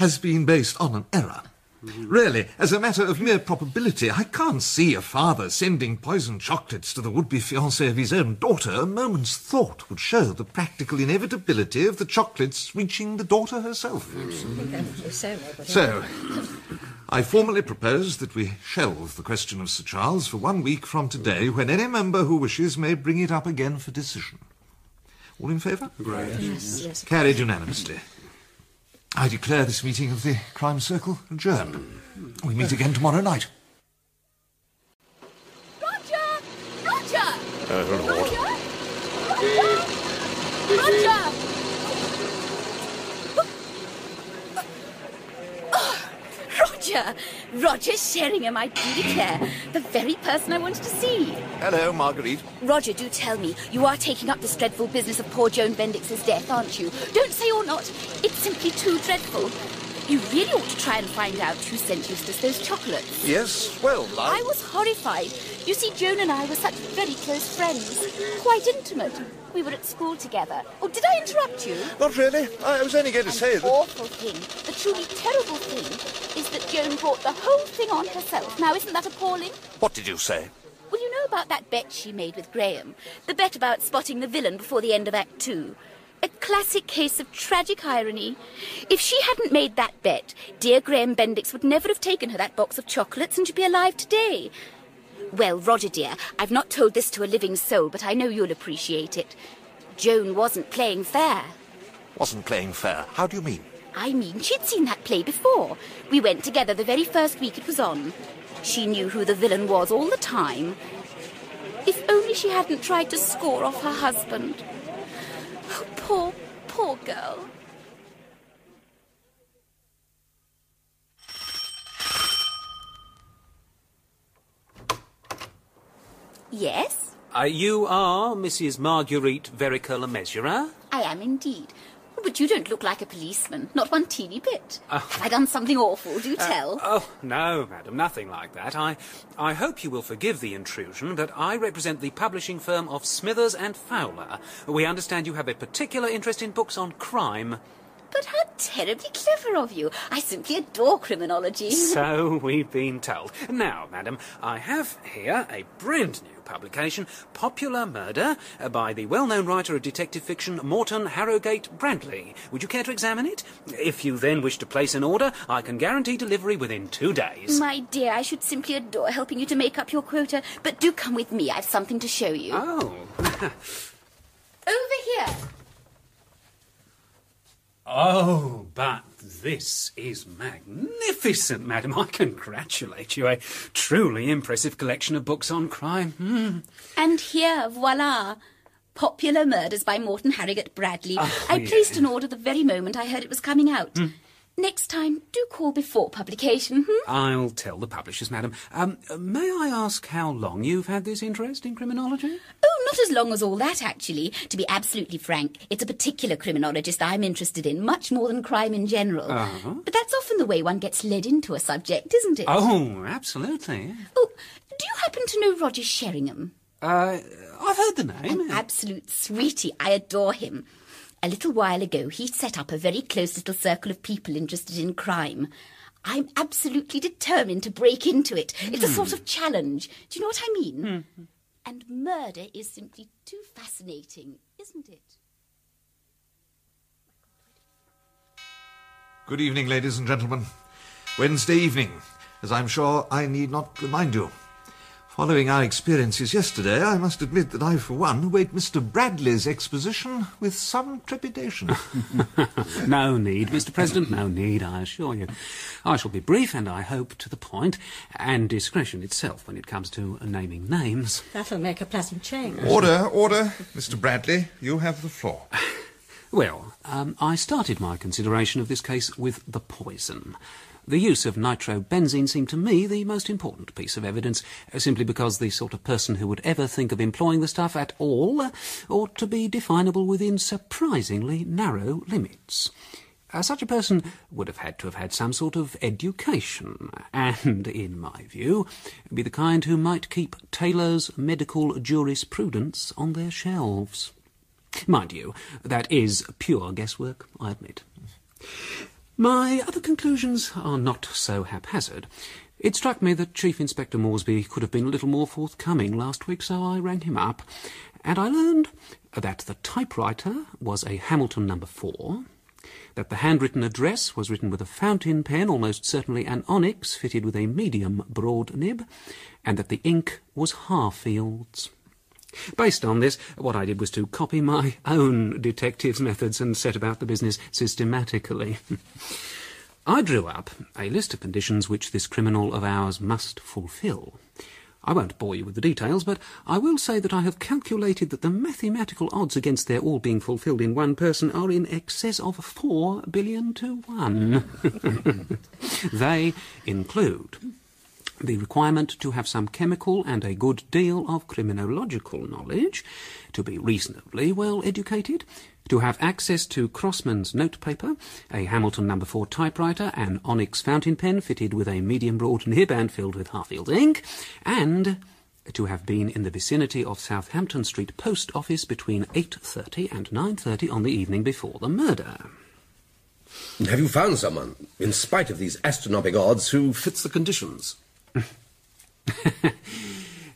has been based on an error. Really, as a matter of mere probability, I can't see a father sending poisoned chocolates to the would-be fiancée of his own daughter. A moment's thought would show the practical inevitability of the chocolates reaching the daughter herself. So, I formally propose that we shelve the question of Sir Charles for one week from today, when any member who wishes may bring it up again for decision. All in favour? Great. Yes, yes. Carried unanimously. I declare this meeting of the Crime Circle adjourned. We meet again tomorrow night. Roger! Roger! Uh, Lord. Roger! Roger! Oh, Roger! Roger Sheringham, I do declare. The very person I wanted to see. Hello, Marguerite. Roger, do tell me, you are taking up this dreadful business of poor Joan Bendix's death, aren't you? Don't say you're not. It's simply too dreadful. You really ought to try and find out who sent Eustace those chocolates. Yes, well, I was horrified. You see, Joan and I were such very close friends. Quite intimate. We were at school together. Oh, did I interrupt you? Not really. I was only going to say that... awful thing, the truly terrible thing, is that Joan brought the whole thing on herself. Now, isn't that appalling? What did you say? Well, you know about that bet she made with Graham? The bet about spotting the villain before the end of Act Two. A classic case of tragic irony. If she hadn't made that bet, dear Graham Bendix would never have taken her that box of chocolates and she'd be alive today. Well, Roger dear, I've not told this to a living soul, but I know you'll appreciate it. Joan wasn't playing fair. Wasn't playing fair. How do you mean? I mean, she'd seen that play before. We went together the very first week it was on. She knew who the villain was all the time. If only she hadn't tried to score off her husband. Oh, poor, poor girl. Yes, Uh, you are Mrs. Marguerite Verica Le Mesurier? I am indeed. But you don't look like a policeman, not one teeny bit. Oh. Have I done something awful? Do tell. Oh, no, madam, nothing like that. I, I hope you will forgive the intrusion, but I represent the publishing firm of Smithers and Fowler. We understand you have a particular interest in books on crime. But how terribly clever of you. I simply adore criminology. So we've been told. Now, madam, I have here a brand new publication, Popular Murder, uh, by the well-known writer of detective fiction, Morton Harrogate Bradley. Would you care to examine it? If you then wish to place an order, I can guarantee delivery within two days. My dear, I should simply adore helping you to make up your quota. But do come with me. I've something to show you. Oh. [LAUGHS] Over here. Oh, but this is magnificent, madam. I congratulate you. A truly impressive collection of books on crime. Hmm. And here, voila. Popular Murders by Morton Harrogate Bradley. Oh, I yeah. placed an order the very moment I heard it was coming out. Next time, do call before publication. Hmm? I'll tell the publishers, madam. Um, may I ask how long you've had this interest in criminology? Oh, not as long as all that, actually. To be absolutely frank, it's a particular criminologist I'm interested in, much more than crime in general. Uh-huh. But that's often the way one gets led into a subject, isn't it? Oh, absolutely. Oh, do you happen to know Roger Sheringham? Uh, I've heard the name. An absolute sweetie. I adore him. A little while ago, he set up a very close little circle of people interested in crime. I'm absolutely determined to break into it. It's a Hmm. sort of challenge. Do you know what I mean? And murder is simply too fascinating, isn't it? Good evening, ladies and gentlemen. Wednesday evening, as I'm sure I need not remind you. Following our experiences yesterday, I must admit that I, for one, await Mr. Bradley's exposition with some trepidation. [LAUGHS] no need, Mr. President, no need, I assure you. I shall be brief and I hope to the point, and discretion itself when it comes to naming names. That'll make a pleasant change. order, order. Mr. Bradley, you have the floor. [LAUGHS] Well, um, I started my consideration of this case with the poison. The use of nitrobenzene seemed to me the most important piece of evidence, uh, simply because the sort of person who would ever think of employing the stuff at all uh, ought to be definable within surprisingly narrow limits. Uh, such a person would have had to have had some sort of education, [LAUGHS] and, in my view, be the kind who might keep Taylor's medical jurisprudence on their shelves. Mind you, that is pure guesswork, I admit. My other conclusions are not so haphazard. It struck me that Chief Inspector Moresby could have been a little more forthcoming last week, so I rang him up, and I learned that the typewriter was a Hamilton number four, that the handwritten address was written with a fountain pen, almost certainly an onyx fitted with a medium broad nib, and that the ink was Harfield's. Based on this, what I did was to copy my own detective's methods and set about the business systematically. [LAUGHS] I drew up a list of conditions which this criminal of ours must fulfil. I won't bore you with the details, but I will say that I have calculated that the mathematical odds against their all being fulfilled in one person are in excess of four billion to one. [LAUGHS] they include the requirement to have some chemical and a good deal of criminological knowledge, to be reasonably well educated, to have access to Crossman's notepaper, a Hamilton number 4 typewriter, an onyx fountain pen fitted with a medium broad nib and filled with Harfield's ink, and to have been in the vicinity of Southampton Street Post Office between 8.30 and 9.30 on the evening before the murder. Have you found someone, in spite of these astronomical odds, who fits the conditions? [LAUGHS]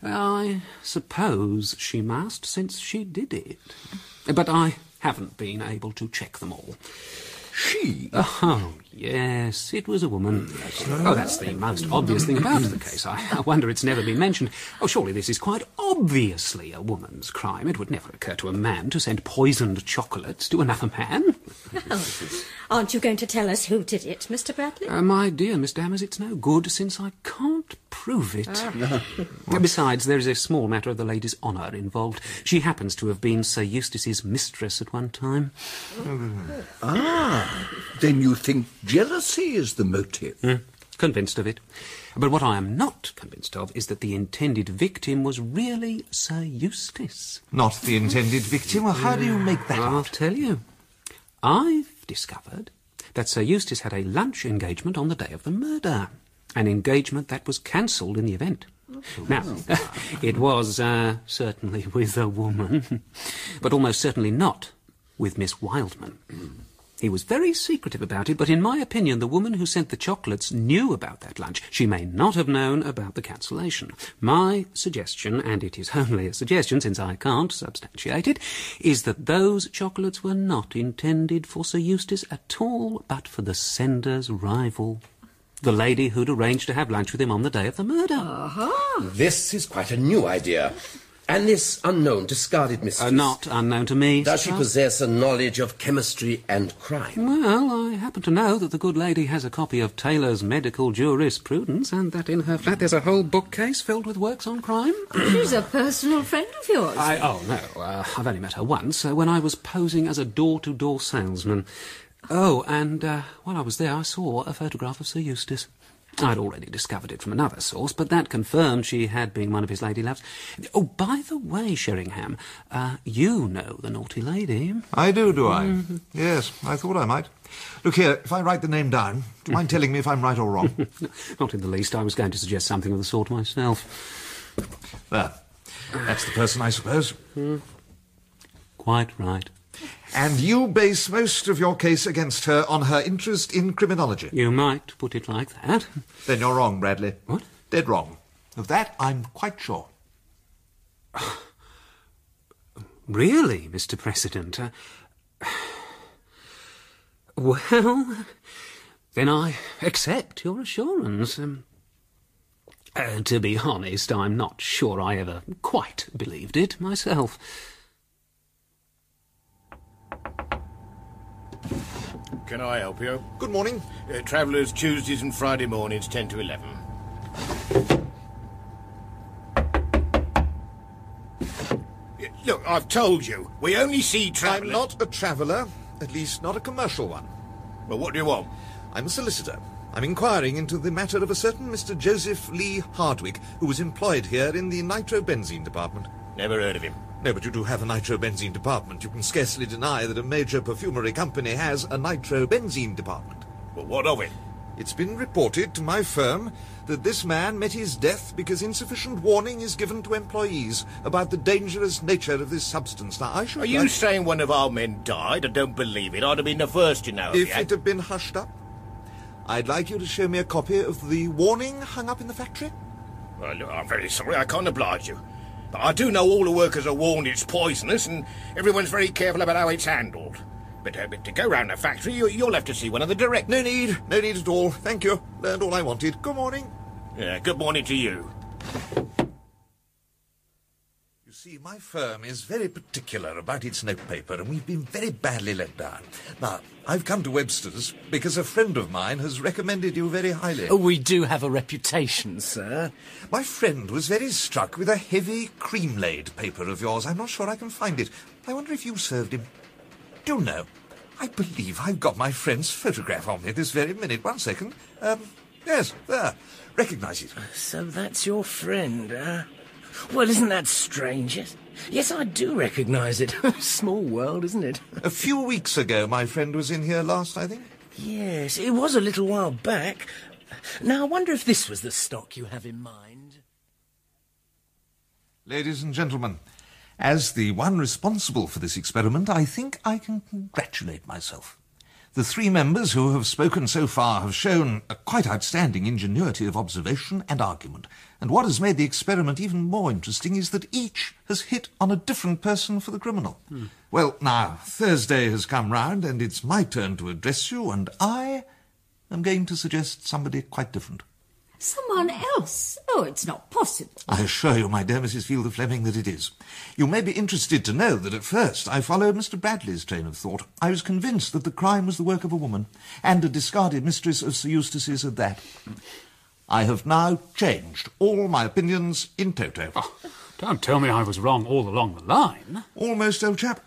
I suppose she must, since she did it. But I haven't been able to check them all. She? Oh, yes, it was a woman. Oh, that's the most obvious thing about the case. I, I wonder it's never been mentioned. Oh, surely this is quite obviously a woman's crime. It would never occur to a man to send poisoned chocolates to another man. Well, aren't you going to tell us who did it, Mr. Bradley? Uh, my dear Miss Dammers, it's no good, since I can't prove it. Ah. [LAUGHS] Besides, there is a small matter of the lady's honour involved. She happens to have been Sir Eustace's mistress at one time. Ah, then you think jealousy is the motive? Hmm, Convinced of it. But what I am not convinced of is that the intended victim was really Sir Eustace. Not the intended victim? Well, how do you make that I'll out? tell you. I've discovered that Sir Eustace had a lunch engagement on the day of the murder. An engagement that was cancelled in the event. Now, [LAUGHS] it was uh, certainly [LAUGHS] with a woman, but almost certainly not with Miss Wildman. He was very secretive about it, but in my opinion, the woman who sent the chocolates knew about that lunch. She may not have known about the cancellation. My suggestion, and it is only a suggestion since I can't substantiate it, is that those chocolates were not intended for Sir Eustace at all, but for the sender's rival. The lady who'd arranged to have lunch with him on the day of the murder. Uh-huh. This is quite a new idea. And this unknown, discarded mistress. Uh, not unknown to me. Does she possess a knowledge of chemistry and crime? Well, I happen to know that the good lady has a copy of Taylor's medical jurisprudence, and that in her flat there's a whole bookcase filled with works on crime. [CLEARS THROAT] She's a personal friend of yours. I, oh, no, uh, I've only met her once, uh, when I was posing as a door-to-door salesman. Oh, and uh, while I was there, I saw a photograph of Sir Eustace. I'd already discovered it from another source, but that confirmed she had been one of his lady loves. Oh, by the way, Sheringham, uh, you know the naughty lady. I do, do I? Mhm. Yes, I thought I might. Look here, if I write the name down, do you mind [LAUGHS] telling me if I'm right or wrong? [LAUGHS] Not in the least. I was going to suggest something of the sort myself. There. That's the person, I suppose. Quite right. And you base most of your case against her on her interest in criminology. You might put it like that. Then you're wrong, Bradley. What? Dead wrong. Of that, I'm quite sure. [SIGHS] Really, Mr. President? Uh, [SIGHS] well, then I accept your assurance. Um, uh, to be honest, I'm not sure I ever quite believed it myself. Can I help you? Good morning. Uh, travellers Tuesdays and Friday mornings, 10 to 11. Look, I've told you, we only see travellers... I'm not a traveller, at least not a commercial one. Well, what do you want? I'm a solicitor. I'm inquiring into the matter of a certain Mr. Joseph Lee Hardwick, who was employed here in the nitrobenzene department. Never heard of him. No, but you do have a nitrobenzene department. You can scarcely deny that a major perfumery company has a nitrobenzene department. But what of it? It's been reported to my firm that this man met his death because insufficient warning is given to employees about the dangerous nature of this substance. Now, I should... Are you saying one of our men died? I don't believe it. I'd have been the first to know. If you it had been hushed up, I'd like you to show me a copy of the warning hung up in the factory. Well, look, I'm very sorry. I can't oblige you. But I do know all the workers are warned it's poisonous, and everyone's very careful about how it's handled. But, uh, but to go round the factory, you, you'll have to see one of the directors. No need. No need at all. Thank you. Learned all I wanted. Good morning. Yeah, good morning to you. See, my firm is very particular about its notepaper, and we've been very badly let down. Now, I've come to Webster's because a friend of mine has recommended you very highly. Oh, we do have a reputation, sir. My friend was very struck with a heavy cream-laid paper of yours. I'm not sure I can find it. I wonder if you served him. Do know, I believe I've got my friend's photograph on me this very minute. One second. Um, yes, there. Recognise it. So that's your friend, huh? Well, isn't that strange? Yes, yes I do recognise it. [LAUGHS] Small world, isn't it? A few weeks ago, my friend was in here last, I think. Yes, it was a little while back. Now, I wonder if this was the stock you have in mind. Ladies and gentlemen, as the one responsible for this experiment, I think I can congratulate myself. The three members who have spoken so far have shown a quite outstanding ingenuity of observation and argument. And what has made the experiment even more interesting is that each has hit on a different person for the criminal. Hmm. Well, now, Thursday has come round, and it's my turn to address you, and I am going to suggest somebody quite different. Someone else? Oh, it's not possible. I assure you, my dear Mrs. Fielder Fleming, that it is. You may be interested to know that at first I followed Mr. Bradley's train of thought. I was convinced that the crime was the work of a woman, and a discarded mistress of Sir Eustace's at that. I have now changed all my opinions in toto. Oh, don't tell me I was wrong all along the line. Almost, old chap.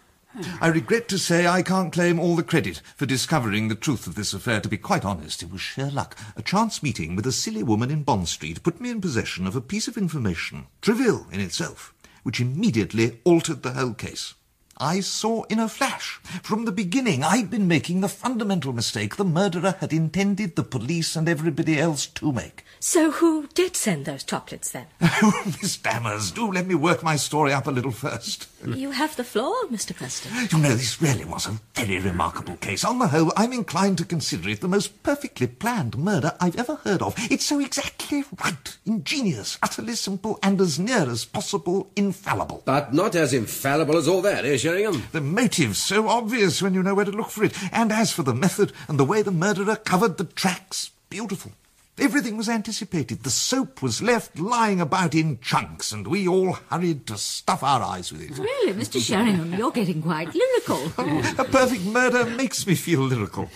I regret to say I can't claim all the credit for discovering the truth of this affair. To be quite honest, it was sheer luck. A chance meeting with a silly woman in Bond Street put me in possession of a piece of information, trivial in itself, which immediately altered the whole case. I saw in a flash. From the beginning, I'd been making the fundamental mistake the murderer had intended the police and everybody else to make. So who did send those chocolates then? [LAUGHS] Oh, Miss Dammers, do let me work my story up a little first. You have the floor, Mr. President. You know, this really was a very remarkable case. On the whole, I'm inclined to consider it the most perfectly planned murder I've ever heard of. It's so exactly right, ingenious, utterly simple, and as near as possible infallible. But not as infallible as all that, is eh, Sheringham? The motive's so obvious when you know where to look for it. And as for the method and the way the murderer covered the tracks, beautiful. Everything was anticipated. The soap was left lying about in chunks, and we all hurried to stuff our eyes with it. Really, Mr. Sheringham, you're getting quite lyrical. [LAUGHS] Oh, a perfect murder makes me feel lyrical.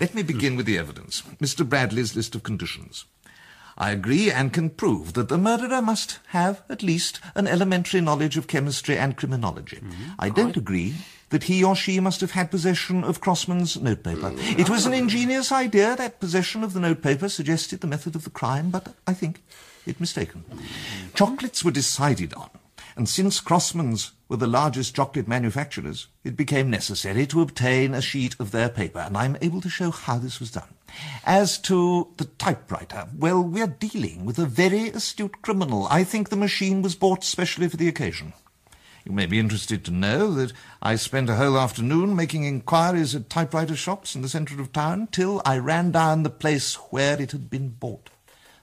Let me begin with the evidence. Mr. Bradley's list of conditions. I agree and can prove that the murderer must have at least an elementary knowledge of chemistry and criminology. Mm-hmm. I don't agree that he or she must have had possession of Crossman's notepaper. Mm. It was an ingenious idea that possession of the notepaper suggested the method of the crime, but I think it mistaken. Mm-hmm. Chocolates were decided on, and since Crossman's were the largest chocolate manufacturers, it became necessary to obtain a sheet of their paper, and I'm able to show how this was done. As to the typewriter, well, we're dealing with a very astute criminal. I think the machine was bought specially for the occasion. You may be interested to know that I spent a whole afternoon making inquiries at typewriter shops in the centre of town till I ran down the place where it had been bought.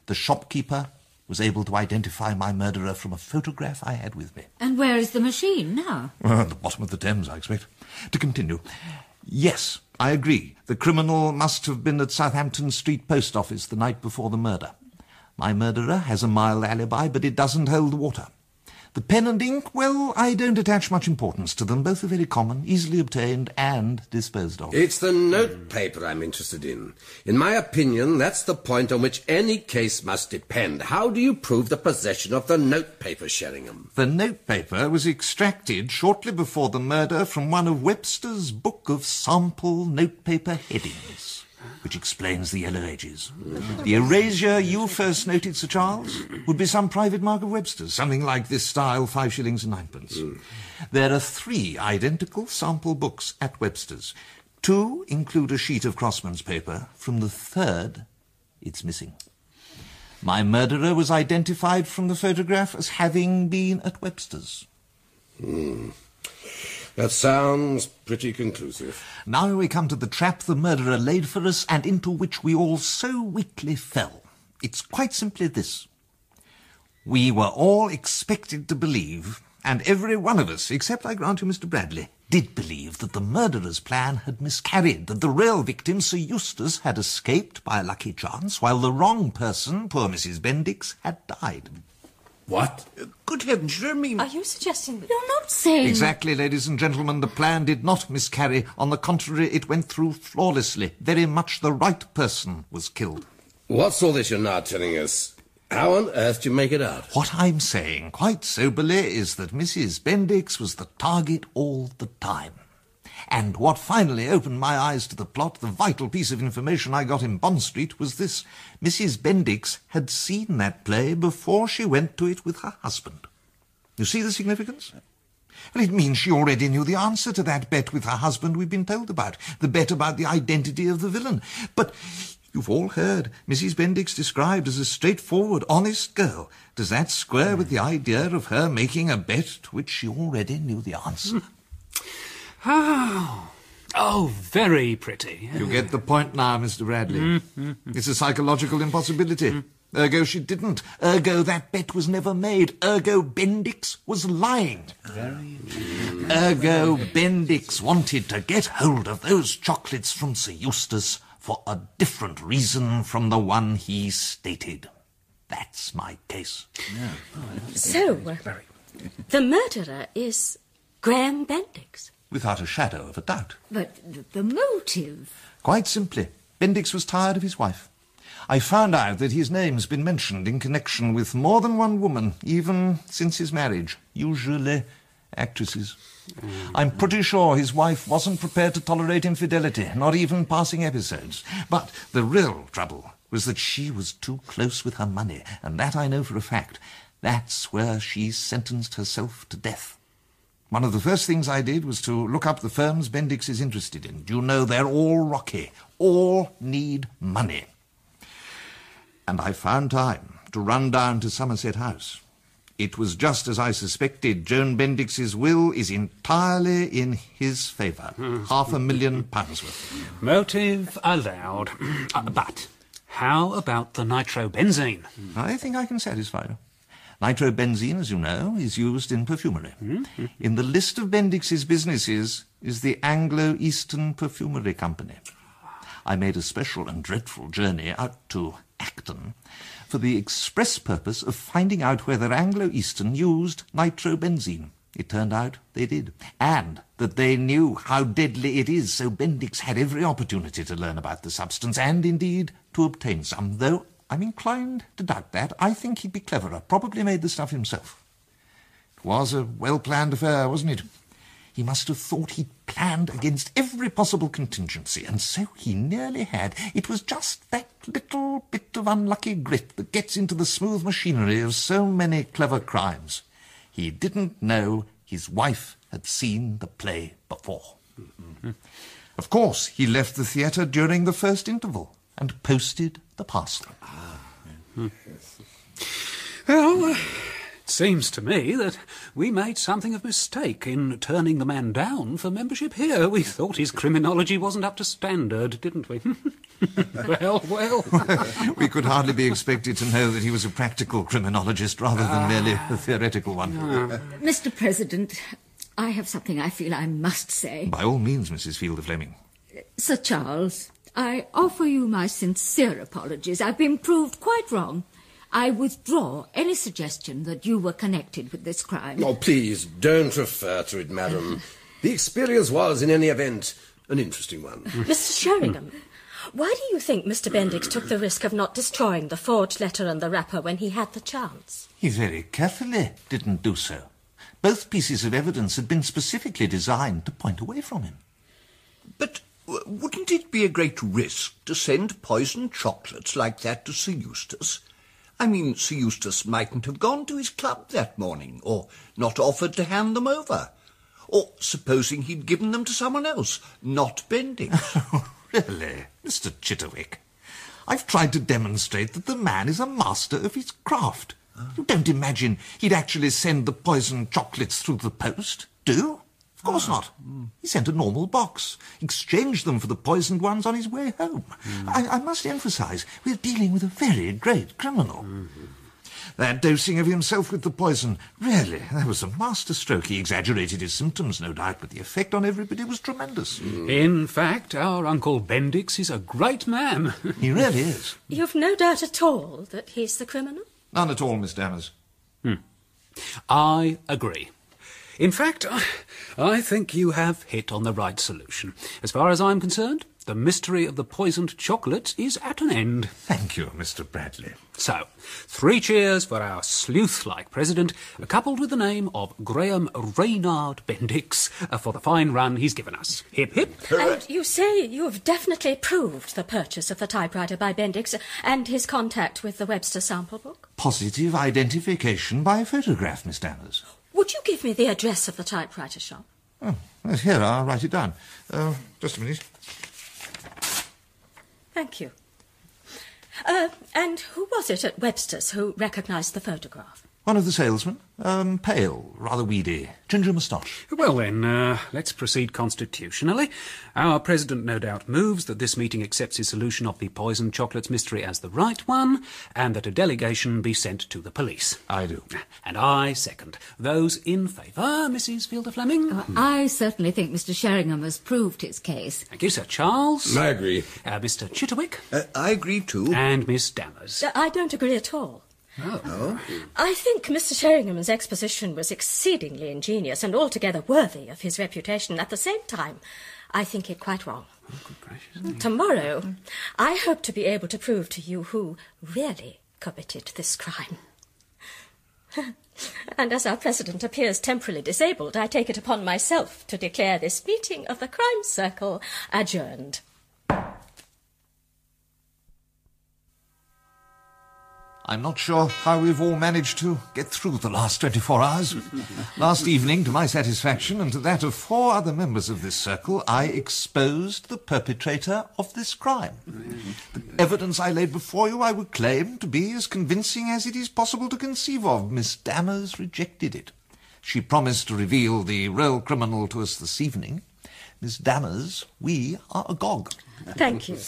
The shopkeeper was able to identify my murderer from a photograph I had with me. And where is the machine now? Well, at the bottom of the Thames, I expect. To continue. Yes, I agree. The criminal must have been at Southampton Street Post Office the night before the murder. My murderer has a mild alibi, but it doesn't hold water. The pen and ink, well, I don't attach much importance to them. Both are very common, easily obtained, and disposed of. It's the notepaper I'm interested in. In my opinion, that's the point on which any case must depend. How do you prove the possession of the notepaper, Sheringham? The notepaper was extracted shortly before the murder from one of Webster's book of sample notepaper headings. Which explains the Yellow Ages. The erasure you first noted, Sir Charles, would be some private mark of Webster's, something like this style, five shillings and ninepence. There are three identical sample books at Webster's. Two include a sheet of Crossman's paper. From the third, it's missing. My murderer was identified from the photograph as having been at Webster's. Hmm. That sounds pretty conclusive. Now we come to the trap the murderer laid for us and into which we all so weakly fell. It's quite simply this. We were all expected to believe, and every one of us, except I grant you Mr. Bradley, did believe that the murderer's plan had miscarried, that the real victim, Sir Eustace, had escaped by a lucky chance, while the wrong person, poor Mrs. Bendix, had died. What? Good heavens, you don't mean... Are you suggesting that... You're not saying... Exactly, ladies and gentlemen, the plan did not miscarry. On the contrary, it went through flawlessly. Very much the right person was killed. What's all this you're now telling us? How on earth do you make it out? What I'm saying, quite soberly, is that Mrs. Bendix was the target all the time. And what finally opened my eyes to the plot, the vital piece of information I got in Bond Street, was this. Mrs. Bendix had seen that play before she went to it with her husband. You see the significance? Well, it means she already knew the answer to that bet with her husband we've been told about, the bet about the identity of the villain. But you've all heard Mrs. Bendix described as a straightforward, honest girl. Does that square with the idea of her making a bet to which she already knew the answer? [LAUGHS] Oh, oh, very pretty. You get the point now, Mr. Bradley. Mm, It's a psychological impossibility. Ergo, she didn't. Ergo, that bet was never made. Ergo, Bendix was lying. Ergo, Bendix wanted to get hold of those chocolates from Sir Eustace for a different reason from the one he stated. That's my case. So, uh, the murderer is Graham Bendix. Without a shadow of a doubt. But the, the motive... Quite simply, Bendix was tired of his wife. I found out that his name's been mentioned in connection with more than one woman, even since his marriage, usually actresses. I'm pretty sure his wife wasn't prepared to tolerate infidelity, not even passing episodes. But the real trouble was that she was too close with her money, and that I know for a fact. That's where she sentenced herself to death. One of the first things I did was to look up the firms Bendix is interested in. You know, they're all rocky. All need money. And I found time to run down to Somerset House. It was just as I suspected. Joan Bendix's will is entirely in his favour. [LAUGHS] Half a million pounds worth. Motive allowed. [CLEARS THROAT] Uh, but how about the nitrobenzene? I think I can satisfy you. Nitrobenzene, as you know, is used in perfumery. Mm-hmm. In the list of Bendix's businesses is the Anglo-Eastern Perfumery Company. I made a special and dreadful journey out to Acton for the express purpose of finding out whether Anglo-Eastern used nitrobenzene. It turned out they did, and that they knew how deadly it is, so Bendix had every opportunity to learn about the substance, and indeed to obtain some, though I'm inclined to doubt that. I think he'd be cleverer, probably made the stuff himself. It was a well-planned affair, wasn't it? He must have thought he'd planned against every possible contingency, and so he nearly had. It was just that little bit of unlucky grit that gets into the smooth machinery of so many clever crimes. He didn't know his wife had seen the play before. Mm-hmm. Of course, he left the theatre during the first interval and posted the parcel. Well, uh, it seems to me that we made something of a mistake in turning the man down for membership here. We thought his criminology wasn't up to standard, didn't we? [LAUGHS] well, well. [LAUGHS] we could hardly be expected to know that he was a practical criminologist rather than merely a theoretical one. Ah. Mr. President, I have something I feel I must say. By all means, Mrs. Fielder Fleming. Sir Charles, I offer you my sincere apologies. I've been proved quite wrong. I withdraw any suggestion that you were connected with this crime. Oh, please, don't refer to it, madam. [LAUGHS] the experience was, in any event, an interesting one. [LAUGHS] Mr. Sheringham, why do you think Mr. Bendix took the risk of not destroying the forged letter and the wrapper when he had the chance? He very carefully didn't do so. Both pieces of evidence had been specifically designed to point away from him. But w- wouldn't it be a great risk to send poisoned chocolates like that to Sir Eustace? I mean, Sir Eustace mightn't have gone to his club that morning, or not offered to hand them over. Or supposing he'd given them to someone else, not Bendix. [LAUGHS] Oh, really, Mr. Chitterwick, I've tried to demonstrate that the man is a master of his craft. Ah. You don't imagine he'd actually send the poisoned chocolates through the post, do you? Of course not. He sent a normal box, exchanged them for the poisoned ones on his way home. Mm. I, I must emphasize, we're dealing with a very great criminal. Mm-hmm. That dosing of himself with the poison, really, that was a masterstroke. He exaggerated his symptoms, no doubt, but the effect on everybody was tremendous. Mm. In fact, our Uncle Bendix is a great man. He really is. [LAUGHS] You've no doubt at all that he's the criminal? None at all, Miss Dammers. Hmm. I agree. In fact, I, I think you have hit on the right solution. As far as I'm concerned, the mystery of the poisoned chocolates is at an end. Thank you, Mr. Bradley. So, three cheers for our sleuth-like president, coupled with the name of Graham Reynard Bendix, uh, for the fine run he's given us. Hip hip. And you say you've definitely proved the purchase of the typewriter by Bendix and his contact with the Webster sample book? Positive identification by photograph, Miss Dammers. Would you give me the address of the typewriter shop? Oh, here, I'll write it down. Uh, just a minute. Thank you. Uh, and who was it at Webster's who recognised the photograph? One of the salesmen. Um, pale, rather weedy, ginger moustache. Well then, uh, let's proceed constitutionally. Our president no doubt moves that this meeting accepts his solution of the poisoned chocolates mystery as the right one, and that a delegation be sent to the police. I do. And I second. Those in favour, Mrs. Fielder Fleming? I certainly think Mr. Sheringham has proved his case. Thank you, Sir Charles. I agree. Uh, Mr. Chitterwick. Uh, I agree too. And Miss Dammers. Uh, I don't agree at all. Oh. I think Mr. Sheringham's exposition was exceedingly ingenious and altogether worthy of his reputation. At the same time, I think it quite wrong. Tomorrow, I hope to be able to prove to you who really committed this crime. [LAUGHS] and as our president appears temporarily disabled, I take it upon myself to declare this meeting of the Crime Circle adjourned. I'm not sure how we've all managed to get through the last 24 hours. [LAUGHS] last evening, to my satisfaction and to that of four other members of this circle, I exposed the perpetrator of this crime. The evidence I laid before you I would claim to be as convincing as it is possible to conceive of. Miss Dammers rejected it. She promised to reveal the real criminal to us this evening. Miss Dammers, we are agog. Thank you.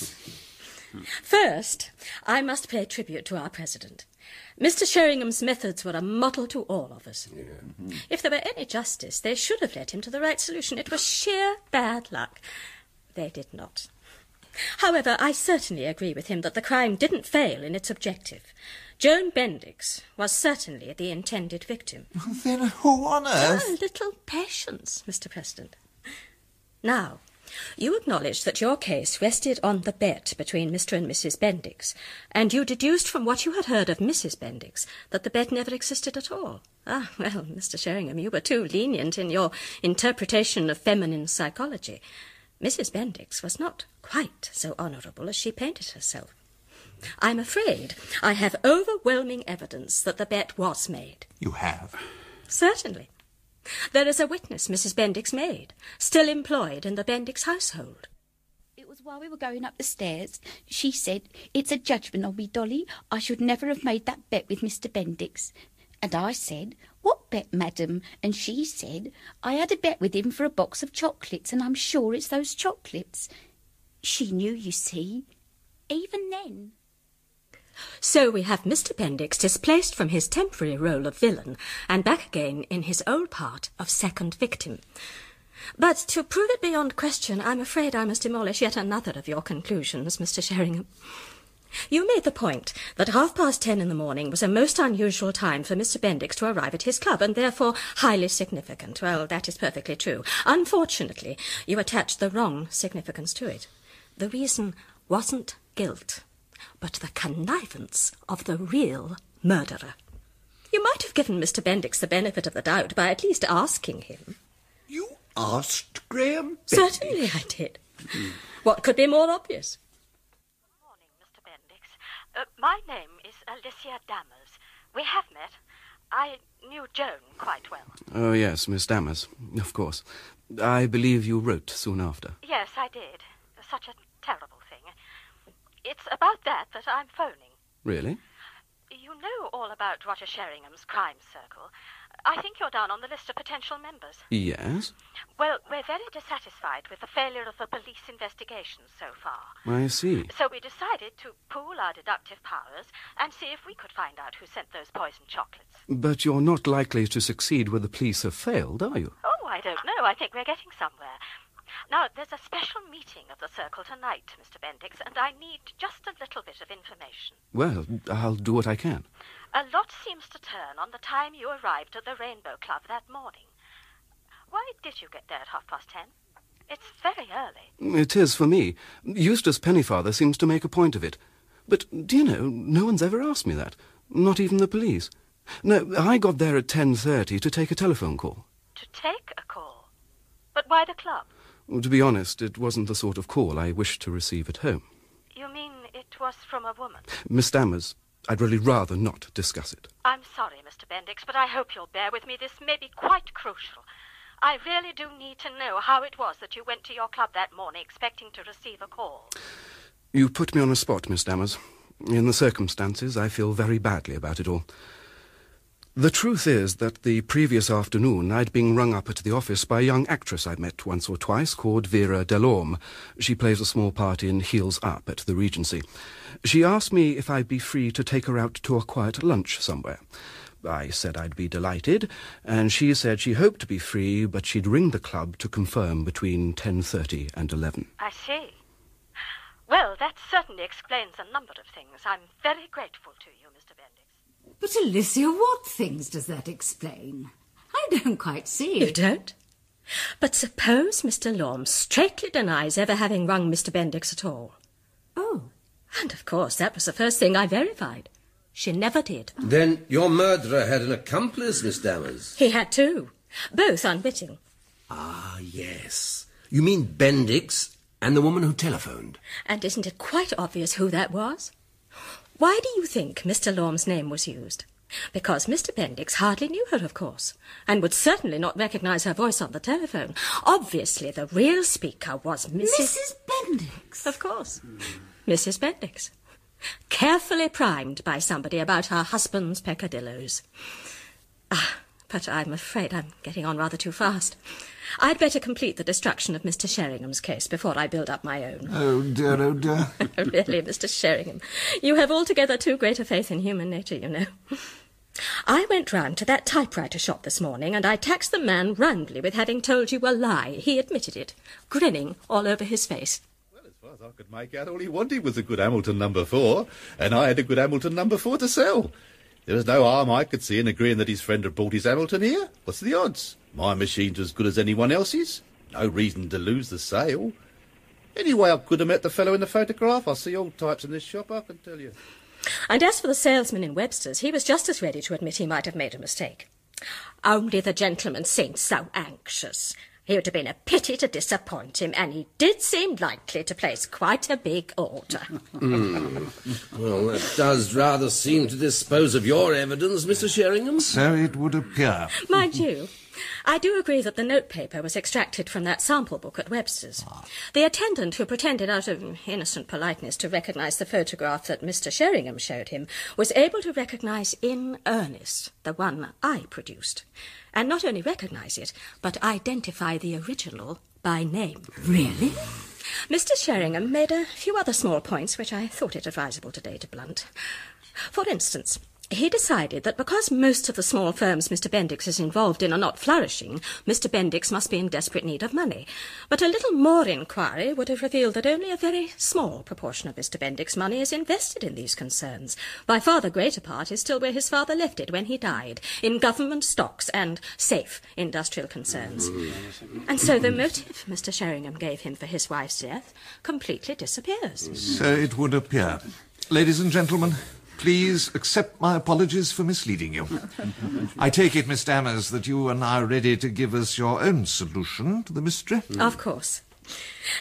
First, I must pay tribute to our president. Mr. Sheringham's methods were a model to all of us. If there were any justice, they should have led him to the right solution. It was sheer bad luck. They did not. However, I certainly agree with him that the crime didn't fail in its objective. Joan Bendix was certainly the intended victim. Then who on ah, earth? A little patience, Mr. President. Now, you acknowledged that your case rested on the bet between Mr. and Mrs. Bendix, and you deduced from what you had heard of Mrs. Bendix that the bet never existed at all. Ah, well, Mr. Sheringham, you were too lenient in your interpretation of feminine psychology. Mrs. Bendix was not quite so honourable as she painted herself. I'm afraid I have overwhelming evidence that the bet was made. You have. Certainly. There is a witness Mrs. Bendix made, still employed in the Bendix household. It was while we were going up the stairs. She said, It's a judgment on me, Dolly. I should never have made that bet with Mr. Bendix. And I said, What bet, madam? And she said, I had a bet with him for a box of chocolates, and I'm sure it's those chocolates. She knew, you see. Even then. So we have Mr. Bendix displaced from his temporary role of villain and back again in his old part of second victim. But to prove it beyond question, I'm afraid I must demolish yet another of your conclusions, Mr. Sheringham. You made the point that half past ten in the morning was a most unusual time for Mr. Bendix to arrive at his club, and therefore highly significant. Well, that is perfectly true. Unfortunately, you attached the wrong significance to it. The reason wasn't guilt, but the connivance of the real murderer. You might have given Mr. Bendix the benefit of the doubt by at least asking him. You asked Graham? Certainly I did. What could be more obvious? Good morning, Mr. Bendix. Uh, my name is Alicia Dammers. We have met. I knew Joan quite well. Oh, yes, Miss Dammers, of course. I believe you wrote soon after. Yes, I did. Such a terrible thing. It's about that that I'm phoning. Really? You know all about Roger Sheringham's crime circle. I think you're down on the list of potential members. Yes? Well, we're very dissatisfied with the failure of the police investigations so far. I see. So we decided to pool our deductive powers and see if we could find out who sent those poisoned chocolates. But you're not likely to succeed where the police have failed, are you? Oh, I don't know. I think we're getting somewhere. Now, there's a special meeting of the circle tonight, Mr. Bendix, and I need just a little bit of information. Well, I'll do what I can. A lot seems to turn on the time you arrived at the Rainbow Club that morning. Why did you get there at half past ten? It's very early. It is for me. Eustace Pennefather seems to make a point of it. But, do you know, no one's ever asked me that. Not even the police. No, I got there at 10.30 to take a telephone call. To take a call? But why the club? To be honest, it wasn't the sort of call I wished to receive at home. You mean it was from a woman? Miss Dammers, I'd really rather not discuss it. I'm sorry, Mr. Bendix, but I hope you'll bear with me. This may be quite crucial. I really do need to know how it was that you went to your club that morning expecting to receive a call. You put me on a spot, Miss Dammers. In the circumstances, I feel very badly about it all. The truth is that the previous afternoon I'd been rung up at the office by a young actress I'd met once or twice called Vera Delorme. She plays a small part in Heels Up at the Regency. She asked me if I'd be free to take her out to a quiet lunch somewhere. I said I'd be delighted, and she said she hoped to be free, but she'd ring the club to confirm between 10.30 and 11. I see. Well, that certainly explains a number of things. I'm very grateful to you. But Alicia, what things does that explain? I don't quite see You don't? But suppose Miss Delorme straightly denies ever having rung Mr. Bendix at all. Oh. And of course, that was the first thing I verified. She never did. Then your murderer had an accomplice, Miss Dammers. He had two, both unwitting. Ah, yes. You mean Bendix and the woman who telephoned? And isn't it quite obvious who that was? Why do you think Miss Delorme's name was used? Because Mr. Bendix hardly knew her, of course, and would certainly not recognize her voice on the telephone. Obviously, the real speaker was Mrs. Mrs. Bendix. Of course. Mrs. Bendix. Carefully primed by somebody about her husband's peccadilloes. Ah, but I'm afraid I'm getting on rather too fast. I'd better complete the destruction of Mr. Sheringham's case before I build up my own. Oh dear, oh dear. [LAUGHS] Oh, really, Mr. Sheringham, you have altogether too great a faith in human nature, you know. I went round to that typewriter shop this morning, and I taxed the man roundly with having told you a lie. He admitted it, grinning all over his face. Well, as far as I could make out, all he wanted was a good Hamilton number four, and I had a good Hamilton number four to sell. There was no harm I could see in agreeing that his friend had brought his Hamilton here. What's the odds? My machine's as good as anyone else's. No reason to lose the sale. Anyway, I could have met the fellow in the photograph. I see all types in this shop, I can tell you. And as for the salesman in Webster's, he was just as ready to admit he might have made a mistake. Only the gentleman seemed so anxious. It would have been a pity to disappoint him, and he did seem likely to place quite a big order. [LAUGHS] Hmm. Well, that does rather seem to dispose of your evidence, Mr. Sheringham. So it would appear. Mind you, I do agree that the notepaper was extracted from that sample book at Webster's. Ah. The attendant who pretended out of innocent politeness to recognize the photograph that Mr. Sheringham showed him was able to recognize in earnest the one I produced. And not only recognize it, but identify the original by name. Really? Mr. Sheringham made a few other small points which I thought it advisable today to blunt. For instance, he decided that because most of the small firms Mr. Bendix is involved in are not flourishing, Mr. Bendix must be in desperate need of money. But a little more inquiry would have revealed that only a very small proportion of Mr. Bendix's money is invested in these concerns. By far the greater part is still where his father left it when he died, in government stocks and safe industrial concerns. And so the motive Mr. Sheringham gave him for his wife's death completely disappears. So it would appear. Ladies and gentlemen, please accept my apologies for misleading you. I take it, Miss Dammers, that you are now ready to give us your own solution to the mystery? Of course.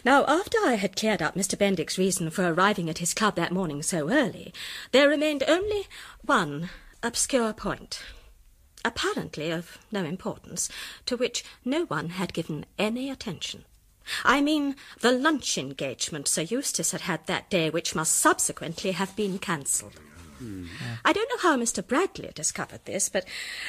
Now, after I had cleared up Mr. Bendix's reason for arriving at his club that morning so early, there remained only one obscure point, apparently of no importance, to which no one had given any attention. I mean the lunch engagement Sir Eustace had had that day, which must subsequently have been cancelled. Hmm. I don't know how Mr. Bradley discovered this, but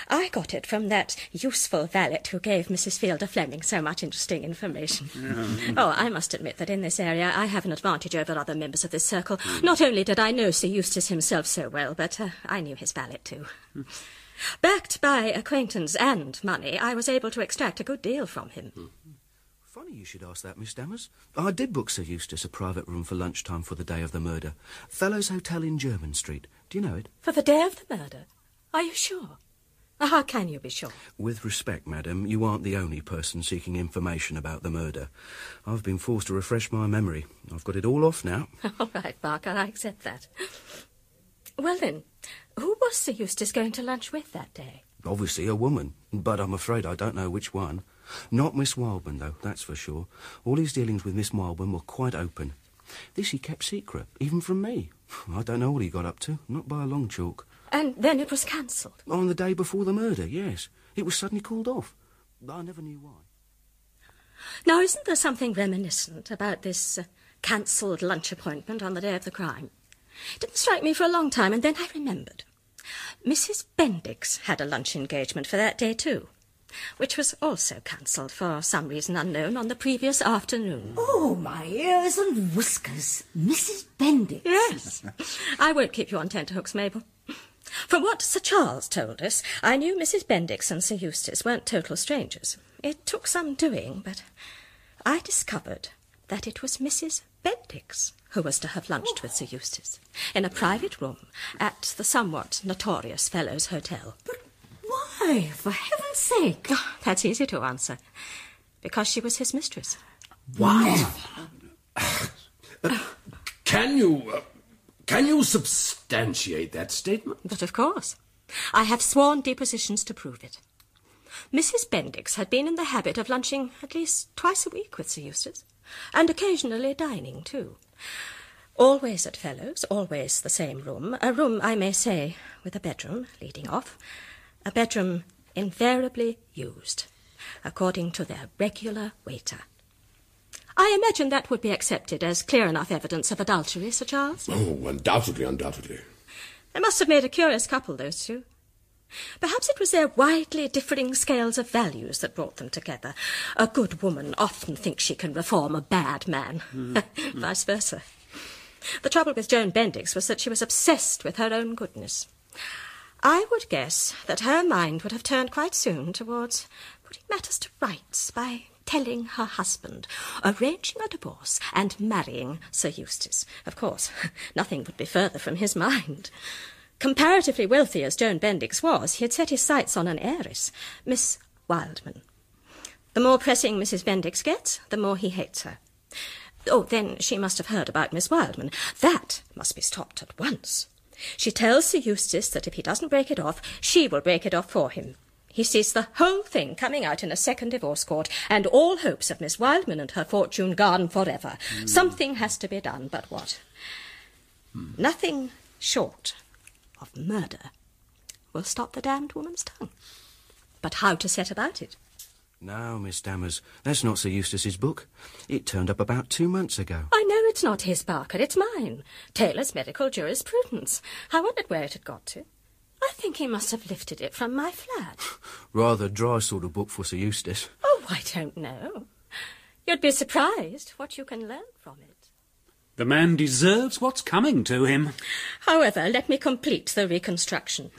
I got it from that useful valet who gave Mrs. Fielder Fleming so much interesting information. Hmm. oh, I must admit that in this area I have an advantage over other members of this circle. Hmm. Not only did I know Sir Eustace himself so well, but uh, I knew his valet too. Backed by acquaintance and money, I was able to extract a good deal from him. Funny you should ask that, Miss Dammers. I did book Sir Eustace a private room for lunchtime for the day of the murder. Fellows Hotel in Jermyn Street. Do you know it? For the day of the murder? Are you sure? How can you be sure? With respect, madam, you aren't the only person seeking information about the murder. I've been forced to refresh my memory. I've got it all off now. [LAUGHS] All right, Barker, I accept that. Well then, who was Sir Eustace going to lunch with that day? Obviously a woman, but I'm afraid I don't know which one. Not Miss Wildman, though, that's for sure. All his dealings with Miss Wildman were quite open. This he kept secret, even from me. [SIGHS] I don't know what he got up to, not by a long chalk. And then it was cancelled. On the day before the murder, yes. It was suddenly called off. I never knew why. Now, isn't there something reminiscent about this uh, cancelled lunch appointment on the day of the crime? It didn't strike me for a long time, and then I remembered. Mrs. Bendix had a lunch engagement for that day, too, which was also cancelled for some reason unknown on the previous afternoon. Oh, my ears and whiskers. Mrs. Bendix. Yes. I won't keep you on tenterhooks, Mabel. From what Sir Charles told us, I knew Mrs. Bendix and Sir Eustace weren't total strangers. It took some doing, but I discovered that it was Mrs. Bendix who was to have lunched with Sir Eustace in a private room at the somewhat notorious Fellows Hotel. Why, for heaven's sake? Oh, that's easy to answer. Because she was his mistress. What? can you. Uh, can you substantiate that statement? But of course. I have sworn depositions to prove it. Mrs. Bendix had been in the habit of lunching at least twice a week with Sir Eustace, and occasionally dining, too. Always at Fellows, always the same room, a room, I may say, with a bedroom leading off, a bedroom invariably used, according to their regular waiter. I imagine that would be accepted as clear enough evidence of adultery, Sir Charles. Oh, undoubtedly, undoubtedly. They must have made a curious couple, those two. Perhaps it was their widely differing scales of values that brought them together. A good woman often thinks she can reform a bad man, hmm, [LAUGHS] hmm. vice versa. The trouble with Joan Bendix was that she was obsessed with her own goodness. I would guess that her mind would have turned quite soon towards putting matters to rights by telling her husband, arranging a divorce, and marrying Sir Eustace. Of course, [LAUGHS] nothing would be further from his mind. Comparatively wealthy as Joan Bendix was, he had set his sights on an heiress, Miss Wildman. The more pressing Mrs. Bendix gets, the more he hates her. Oh, then she must have heard about Miss Wildman. That must be stopped at once. She tells Sir Eustace that if he doesn't break it off, she will break it off for him. He sees the whole thing coming out in a second divorce court, and all hopes of Miss Wildman and her fortune gone forever. Mm. Something has to be done, but what? Mm. Nothing short of murder will stop the damned woman's tongue. But how to set about it? No, Miss Dammers, that's not Sir Eustace's book. It turned up about two months ago. I know it's not his, Barker. It's mine. Taylor's Medical Jurisprudence. I wondered where it had got to. I think he must have lifted it from my flat. [LAUGHS] Rather dry sort of book for Sir Eustace. Oh, I don't know. You'd be surprised what you can learn from it. The man deserves what's coming to him. However, let me complete the reconstruction.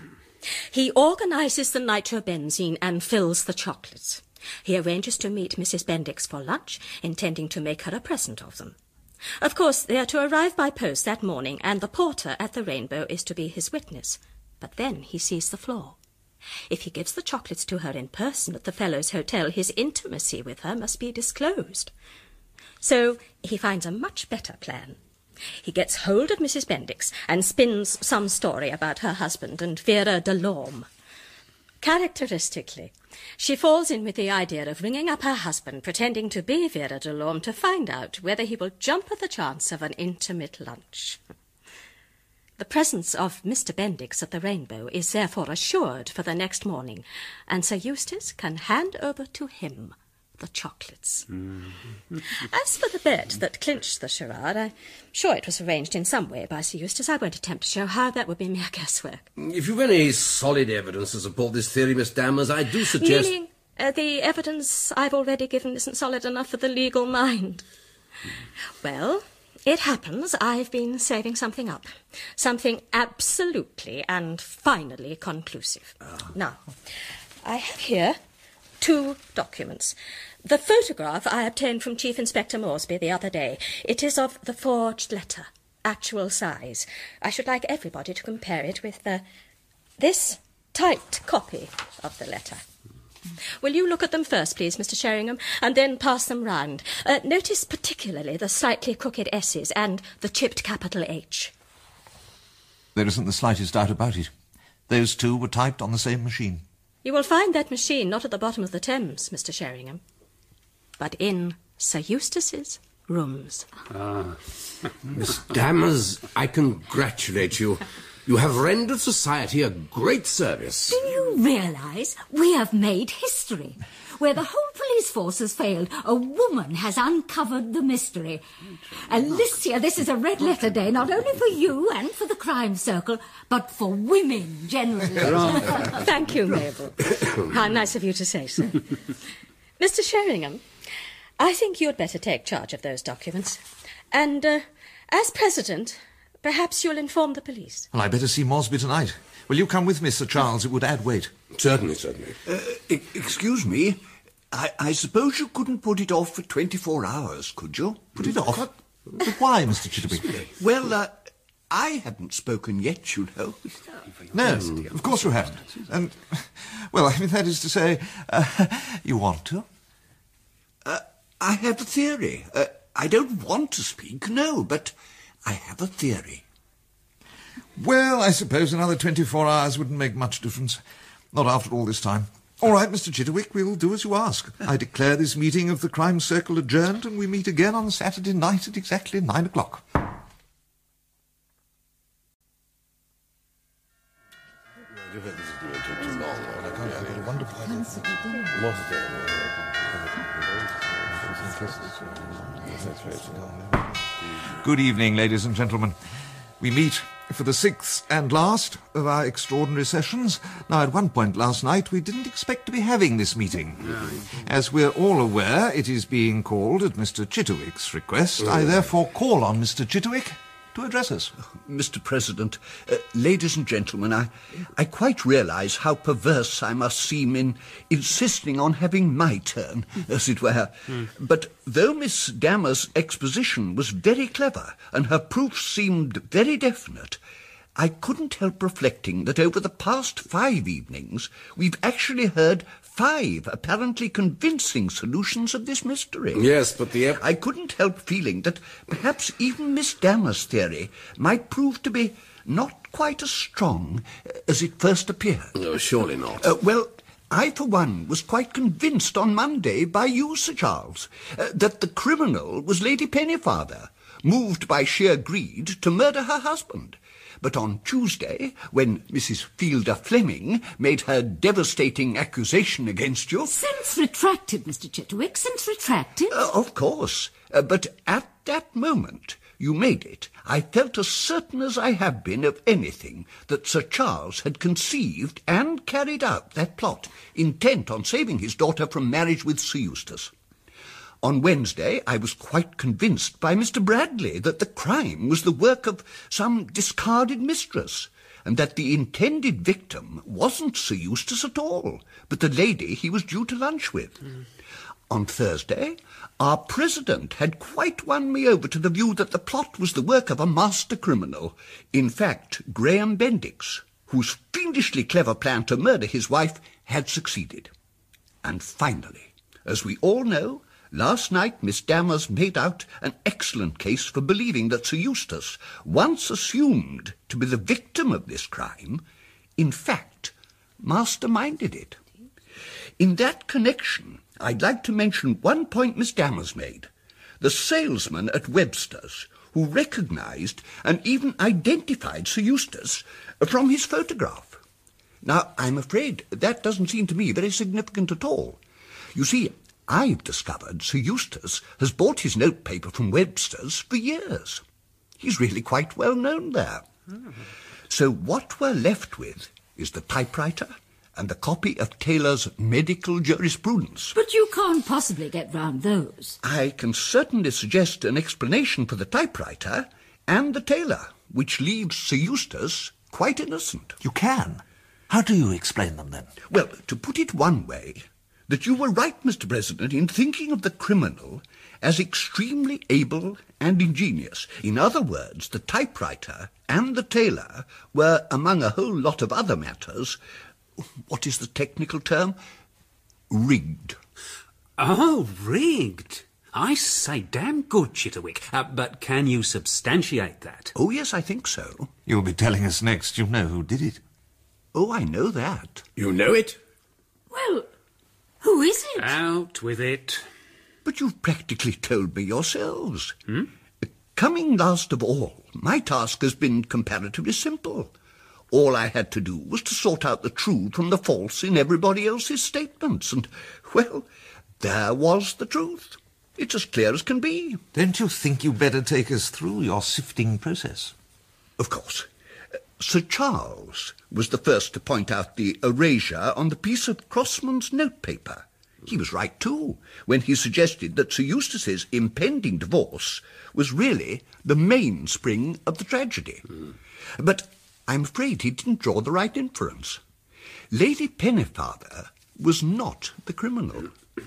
He organizes the nitrobenzene and fills the chocolates. He arranges to meet Mrs. Bendix for lunch, intending to make her a present of them. Of course, they are to arrive by post that morning, and the porter at the Rainbow is to be his witness. But then he sees the flaw. If he gives the chocolates to her in person at the Fellows Hotel, his intimacy with her must be disclosed. So he finds a much better plan. He gets hold of Mrs. Bendix and spins some story about her husband and Vera Delorme. Characteristically, she falls in with the idea of ringing up her husband, pretending to be Vera Delorme, to find out whether he will jump at the chance of an intimate lunch. The presence of Mr. Bendix at the Rainbow is therefore assured for the next morning, and Sir Eustace can hand over to him the chocolates. As for the bet that clinched the charade, I'm sure it was arranged in some way by Sir Eustace. I won't attempt to show how. That would be mere guesswork. If you've any solid evidence to support this theory, Miss Dammers, I do suggest... Meaning, uh, the evidence I've already given isn't solid enough for the legal mind. Well, it happens I've been saving something up. Something absolutely and finally conclusive. Now, I have here two documents. The photograph I obtained from Chief Inspector Moresby the other day. It is of the forged letter, actual size. I should like everybody to compare it with the, this typed copy of the letter. Will you look at them first, please, Mr. Sheringham, and then pass them round? Uh, notice particularly the slightly crooked S's and the chipped capital H. There isn't the slightest doubt about it. Those two were typed on the same machine. You will find that machine not at the bottom of the Thames, Mr. Sheringham, but in Sir Eustace's rooms. Ah. [LAUGHS] Miss Dammers, I congratulate you. You have rendered society a great service. Do you realise we have made history? Where the whole police force has failed, a woman has uncovered the mystery. Alicia, this is a red letter day, not only for you and for the crime circle, but for women generally. Thank you, Mabel. [COUGHS] How nice of you to say so. Mr. Sheringham, I think you'd better take charge of those documents. And, uh, as president, perhaps you'll inform the police. Well, I'd better see Moresby tonight. Will you come with me, Sir Charles? It would add weight. Certainly, certainly. Uh, e- excuse me. I, I suppose you couldn't put it off for 24 hours, could you? Put it off? But why, Mr. Chitterwick? [LAUGHS] Well, uh, I haven't spoken yet, you know. No, of course you haven't. And, [LAUGHS] well, I mean, that is to say, uh, [LAUGHS] you want to? Uh, I have a theory. Uh, I don't want to speak, no, but I have a theory. Well, I suppose another 24 hours wouldn't make much difference. Not after all this time. All right, Mr. Chitterwick, we'll do as you ask. I declare this meeting of the Crime Circle adjourned, and we meet again on Saturday night at exactly nine o'clock. Good evening, ladies and gentlemen. We meet for the sixth and last of our extraordinary sessions. Now, at one point last night, we didn't expect to be having this meeting. As we're all aware, it is being called at Mr. Chitterwick's request. I therefore call on Mr. Chitterwick to address us. [LAUGHS] Mr. President, uh, ladies and gentlemen, I, I quite realise how perverse I must seem in insisting on having my turn, [LAUGHS] as it were. But though Miss Dammer's exposition was very clever and her proofs seemed very definite, I couldn't help reflecting that over the past five evenings we've actually heard five apparently convincing solutions of this mystery. Yes, but the... I couldn't help feeling that perhaps even Miss Dammer's theory might prove to be not quite as strong as it first appeared. No, surely not. Uh, well, I, for one, was quite convinced on Monday by you, Sir Charles, uh, that the criminal was Lady Pennefather, moved by sheer greed to murder her husband. But on Tuesday, when Mrs. Fielder Fleming made her devastating accusation against you... Since retracted, Mr. Chitterwick, since retracted. Uh, of course. Uh, but at that moment you made it, I felt as certain as I have been of anything that Sir Charles had conceived and carried out that plot, intent on saving his daughter from marriage with Sir Eustace. On Wednesday, I was quite convinced by Mr. Bradley that the crime was the work of some discarded mistress, and that the intended victim wasn't Sir Eustace at all, but the lady he was due to lunch with. On Thursday, our president had quite won me over to the view that the plot was the work of a master criminal, in fact, Graham Bendix, whose fiendishly clever plan to murder his wife had succeeded. And finally, as we all know, last night Miss Dammers made out an excellent case for believing that Sir Eustace, once assumed to be the victim of this crime, in fact masterminded it. In that connection, I'd like to mention one point Miss Dammers made. The salesman at Webster's, who recognised and even identified Sir Eustace from his photograph. Now, I'm afraid that doesn't seem to me very significant at all. You see, I've discovered Sir Eustace has bought his notepaper from Webster's for years. He's really quite well known there. So what we're left with is the typewriter and the copy of Taylor's medical jurisprudence. But you can't possibly get round those. I can certainly suggest an explanation for the typewriter and the Taylor, which leaves Sir Eustace quite innocent. You can? How do you explain them then? Well, to put it one way, that you were right, Mr. President, in thinking of the criminal as extremely able and ingenious. In other words, the typewriter and the Taylor were, among a whole lot of other matters, what is the technical term? Rigged. Oh, rigged. I say, damn good, Chitterwick. Uh, but can you substantiate that? Oh, yes, I think so. You'll be telling us next you know who did it. Oh, I know that. You know it? Well, who is it? Out with it. But you've practically told me yourselves. Hmm? Coming last of all, my task has been comparatively simple. All I had to do was to sort out the true from the false in everybody else's statements, and, well, there was the truth. It's as clear as can be. Don't you think you'd better take us through your sifting process? Of course. Sir Charles was the first to point out the erasure on the piece of Crossman's notepaper. He was right, too, when he suggested that Sir Eustace's impending divorce was really the mainspring of the tragedy. Mm. But I'm afraid he didn't draw the right inference. Lady Pennefather was not the criminal. [CLEARS THROAT]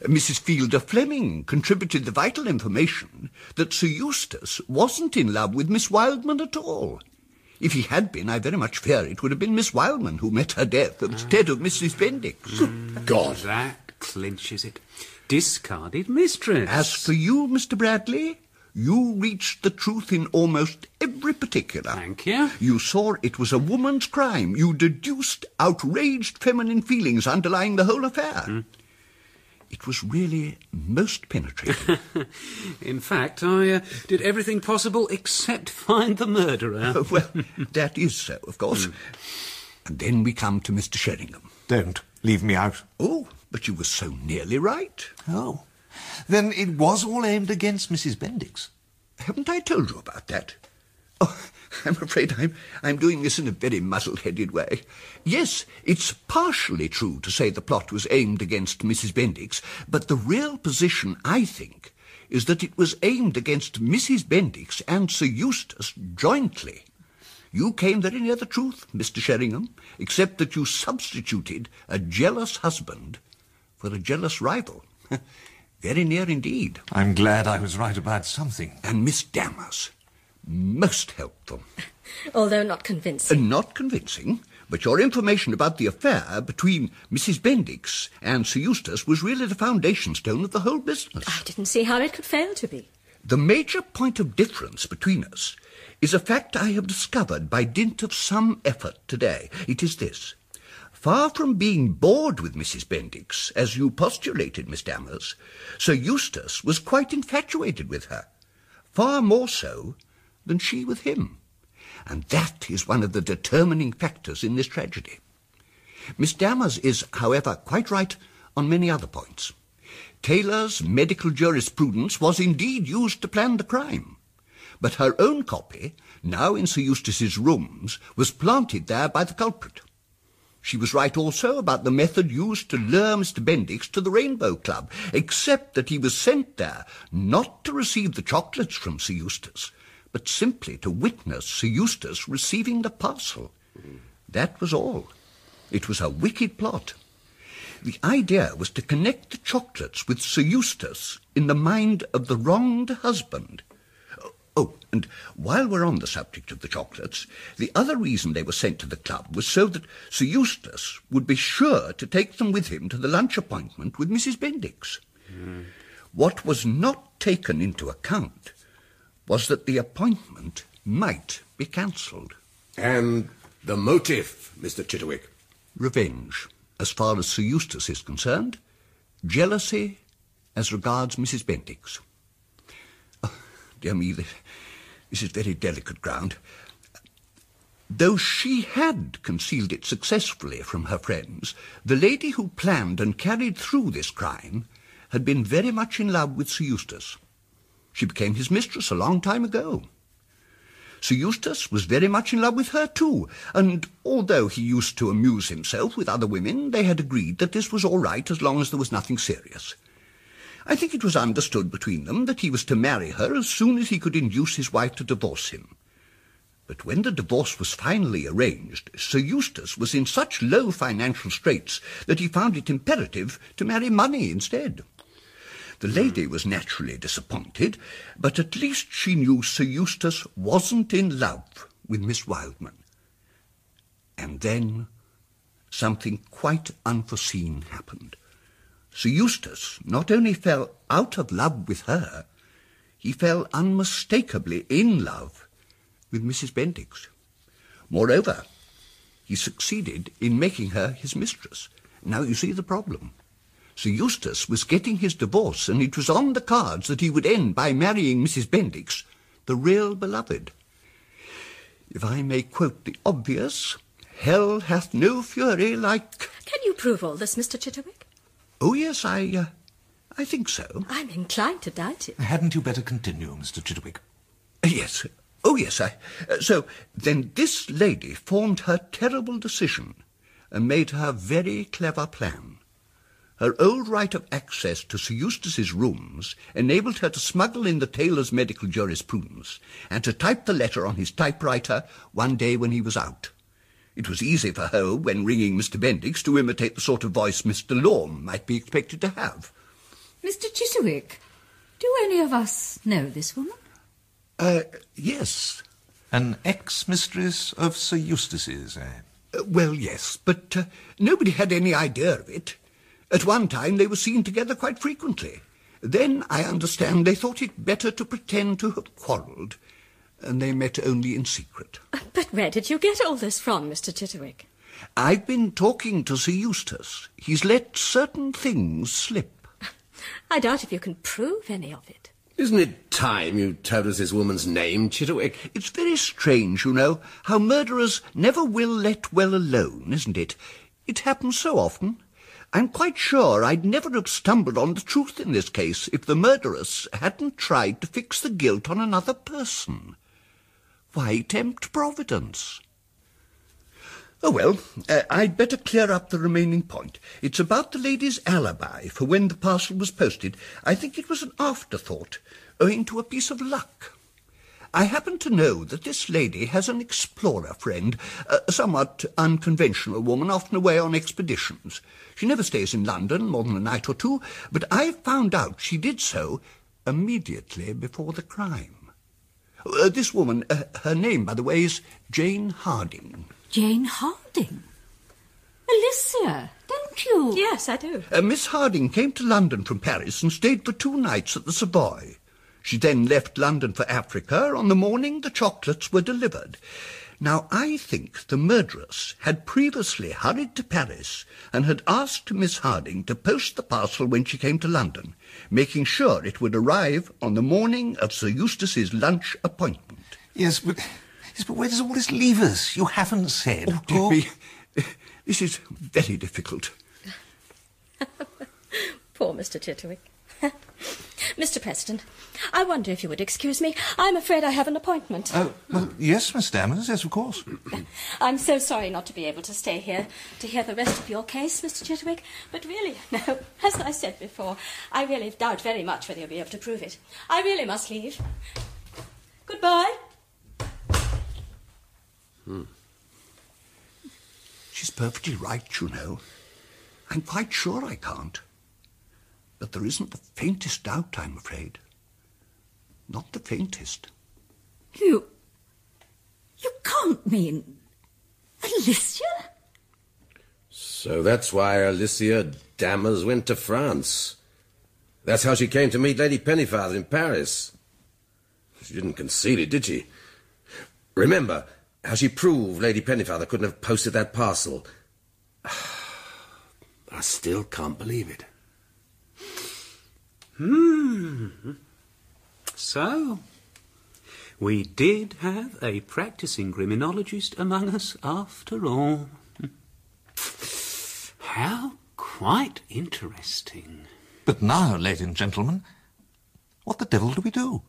Mrs. Fielder Fleming contributed the vital information that Sir Eustace wasn't in love with Miss Wildman at all. If he had been, I very much fear it would have been Miss Wildman who met her death instead of Mrs. Bendix. Mm, God. That clinches it. Discarded mistress. As for you, Mr. Bradley, you reached the truth in almost every particular. Thank you. You saw it was a woman's crime. You deduced outraged feminine feelings underlying the whole affair. Mm. It was really most penetrating. [LAUGHS] in fact, I uh, did everything possible except find the murderer. [LAUGHS] well, that is so, of course. Mm. And then we come to Mr. Sheringham. Don't leave me out. Oh, but you were so nearly right. Oh. Then it was all aimed against Mrs. Bendix. Haven't I told you about that? Oh, [LAUGHS] I'm afraid I'm, I'm doing this in a very muddle-headed way. Yes, it's partially true to say the plot was aimed against Mrs. Bendix, but the real position, I think, is that it was aimed against Mrs. Bendix and Sir Eustace jointly. You came very near the truth, Mr. Sheringham, except that you substituted a jealous husband for a jealous rival. [LAUGHS] very near indeed. I'm glad I was right about something. And Miss Dammers. Most helpful. Although not convincing. Uh, not convincing, but your information about the affair between Mrs. Bendix and Sir Eustace was really the foundation stone of the whole business. I didn't see how it could fail to be. The major point of difference between us is a fact I have discovered by dint of some effort today. It is this. Far from being bored with Mrs. Bendix, as you postulated, Miss Dammers, Sir Eustace was quite infatuated with her. Far more so than she with him. And that is one of the determining factors in this tragedy. Miss Dammers is, however, quite right on many other points. Taylor's medical jurisprudence was indeed used to plan the crime, but her own copy, now in Sir Eustace's rooms, was planted there by the culprit. She was right also about the method used to lure Mr. Bendix to the Rainbow Club, except that he was sent there not to receive the chocolates from Sir Eustace, but simply to witness Sir Eustace receiving the parcel. That was all. It was a wicked plot. The idea was to connect the chocolates with Sir Eustace in the mind of the wronged husband. Oh, and while we're on the subject of the chocolates, the other reason they were sent to the club was so that Sir Eustace would be sure to take them with him to the lunch appointment with Mrs. Bendix. Mm. What was not taken into account was that the appointment might be cancelled. And the motive, Mr. Chitterwick? revenge, as far as Sir Eustace is concerned, jealousy as regards Mrs. Bendix. Oh, dear me, this, this is very delicate ground. Though she had concealed it successfully from her friends, the lady who planned and carried through this crime had been very much in love with Sir Eustace. She became his mistress a long time ago. Sir Eustace was very much in love with her too, and although he used to amuse himself with other women, they had agreed that this was all right as long as there was nothing serious. I think it was understood between them that he was to marry her as soon as he could induce his wife to divorce him. But when the divorce was finally arranged, Sir Eustace was in such low financial straits that he found it imperative to marry money instead. The lady was naturally disappointed, but at least she knew Sir Eustace wasn't in love with Miss Wildman. And then something quite unforeseen happened. Sir Eustace not only fell out of love with her, he fell unmistakably in love with Mrs. Bendix. Moreover, he succeeded in making her his mistress. Now you see the problem. Sir Eustace was getting his divorce, and it was on the cards that he would end by marrying Mrs. Bendix, the real beloved. If I may quote the obvious, hell hath no fury like... Can you prove all this, Mr. Chitterwick? Oh, yes, I, uh, I think so. I'm inclined to doubt it. Hadn't you better continue, Mr. Chitterwick? Yes. Oh, yes, I... Uh, so, then this lady formed her terrible decision and made her very clever plan. Her old right of access to Sir Eustace's rooms enabled her to smuggle in the Taylor's medical jurisprudence and to type the letter on his typewriter one day when he was out. It was easy for her, when ringing Mr. Bendix, to imitate the sort of voice Miss Delorme might be expected to have. Mr. Chitterwick, do any of us know this woman? Uh, yes. An ex-mistress of Sir Eustace's, eh? Uh, well, yes, but uh, nobody had any idea of it. At one time they were seen together quite frequently. Then, I understand, they thought it better to pretend to have quarrelled, and they met only in secret. [LAUGHS] But where did you get all this from, Mr. Chitterwick? I've been talking to Sir Eustace. He's let certain things slip. [LAUGHS] I doubt if you can prove any of it. Isn't it time you told us this woman's name, Chitterwick? It's very strange, you know, how murderers never will let well alone, isn't it? It happens so often. I'm quite sure I'd never have stumbled on the truth in this case if the murderess hadn't tried to fix the guilt on another person. Why tempt Providence? Oh, well, uh, I'd better clear up the remaining point. It's about the lady's alibi for when the parcel was posted. I think it was an afterthought, owing to a piece of luck. I happen to know that this lady has an explorer friend, a somewhat unconventional woman, often away on expeditions. She never stays in London more than a night or two, but I found out she did so immediately before the crime. Uh, this woman, uh, her name, by the way, is Jane Harding. Jane Harding? Alicia, don't you? Yes, I do. Uh, Miss Harding came to London from Paris and stayed for two nights at the Savoy. She then left London for Africa on the morning the chocolates were delivered. Now, I think the murderess had previously hurried to Paris and had asked Miss Harding to post the parcel when she came to London, making sure it would arrive on the morning of Sir Eustace's lunch appointment. Yes, but, yes, but where does all this leave us? You haven't said. Oh, dear me. This is very difficult. [LAUGHS] Poor Mr. Chitterwick. Mr. President, I wonder if you would excuse me. I'm afraid I have an appointment. Oh, well, yes, Miss Dammers, yes, of course. [COUGHS] I'm so sorry not to be able to stay here to hear the rest of your case, Mr. Chitterwick. But really, [LAUGHS] no, as I said before, I really doubt very much whether you'll be able to prove it. I really must leave. Goodbye. Hmm. She's perfectly right, you know. I'm quite sure I can't. But there isn't the faintest doubt, I'm afraid. Not the faintest. You. You can't mean. Alicia? So that's why Alicia Dammers went to France. That's how she came to meet Lady Pennefather in Paris. She didn't conceal it, did she? Remember how she proved Lady Pennefather couldn't have posted that parcel. [SIGHS] I still can't believe it. Hmm. So, we did have a practicing criminologist among us after all. How quite interesting. But now, ladies and gentlemen, what the devil do we do?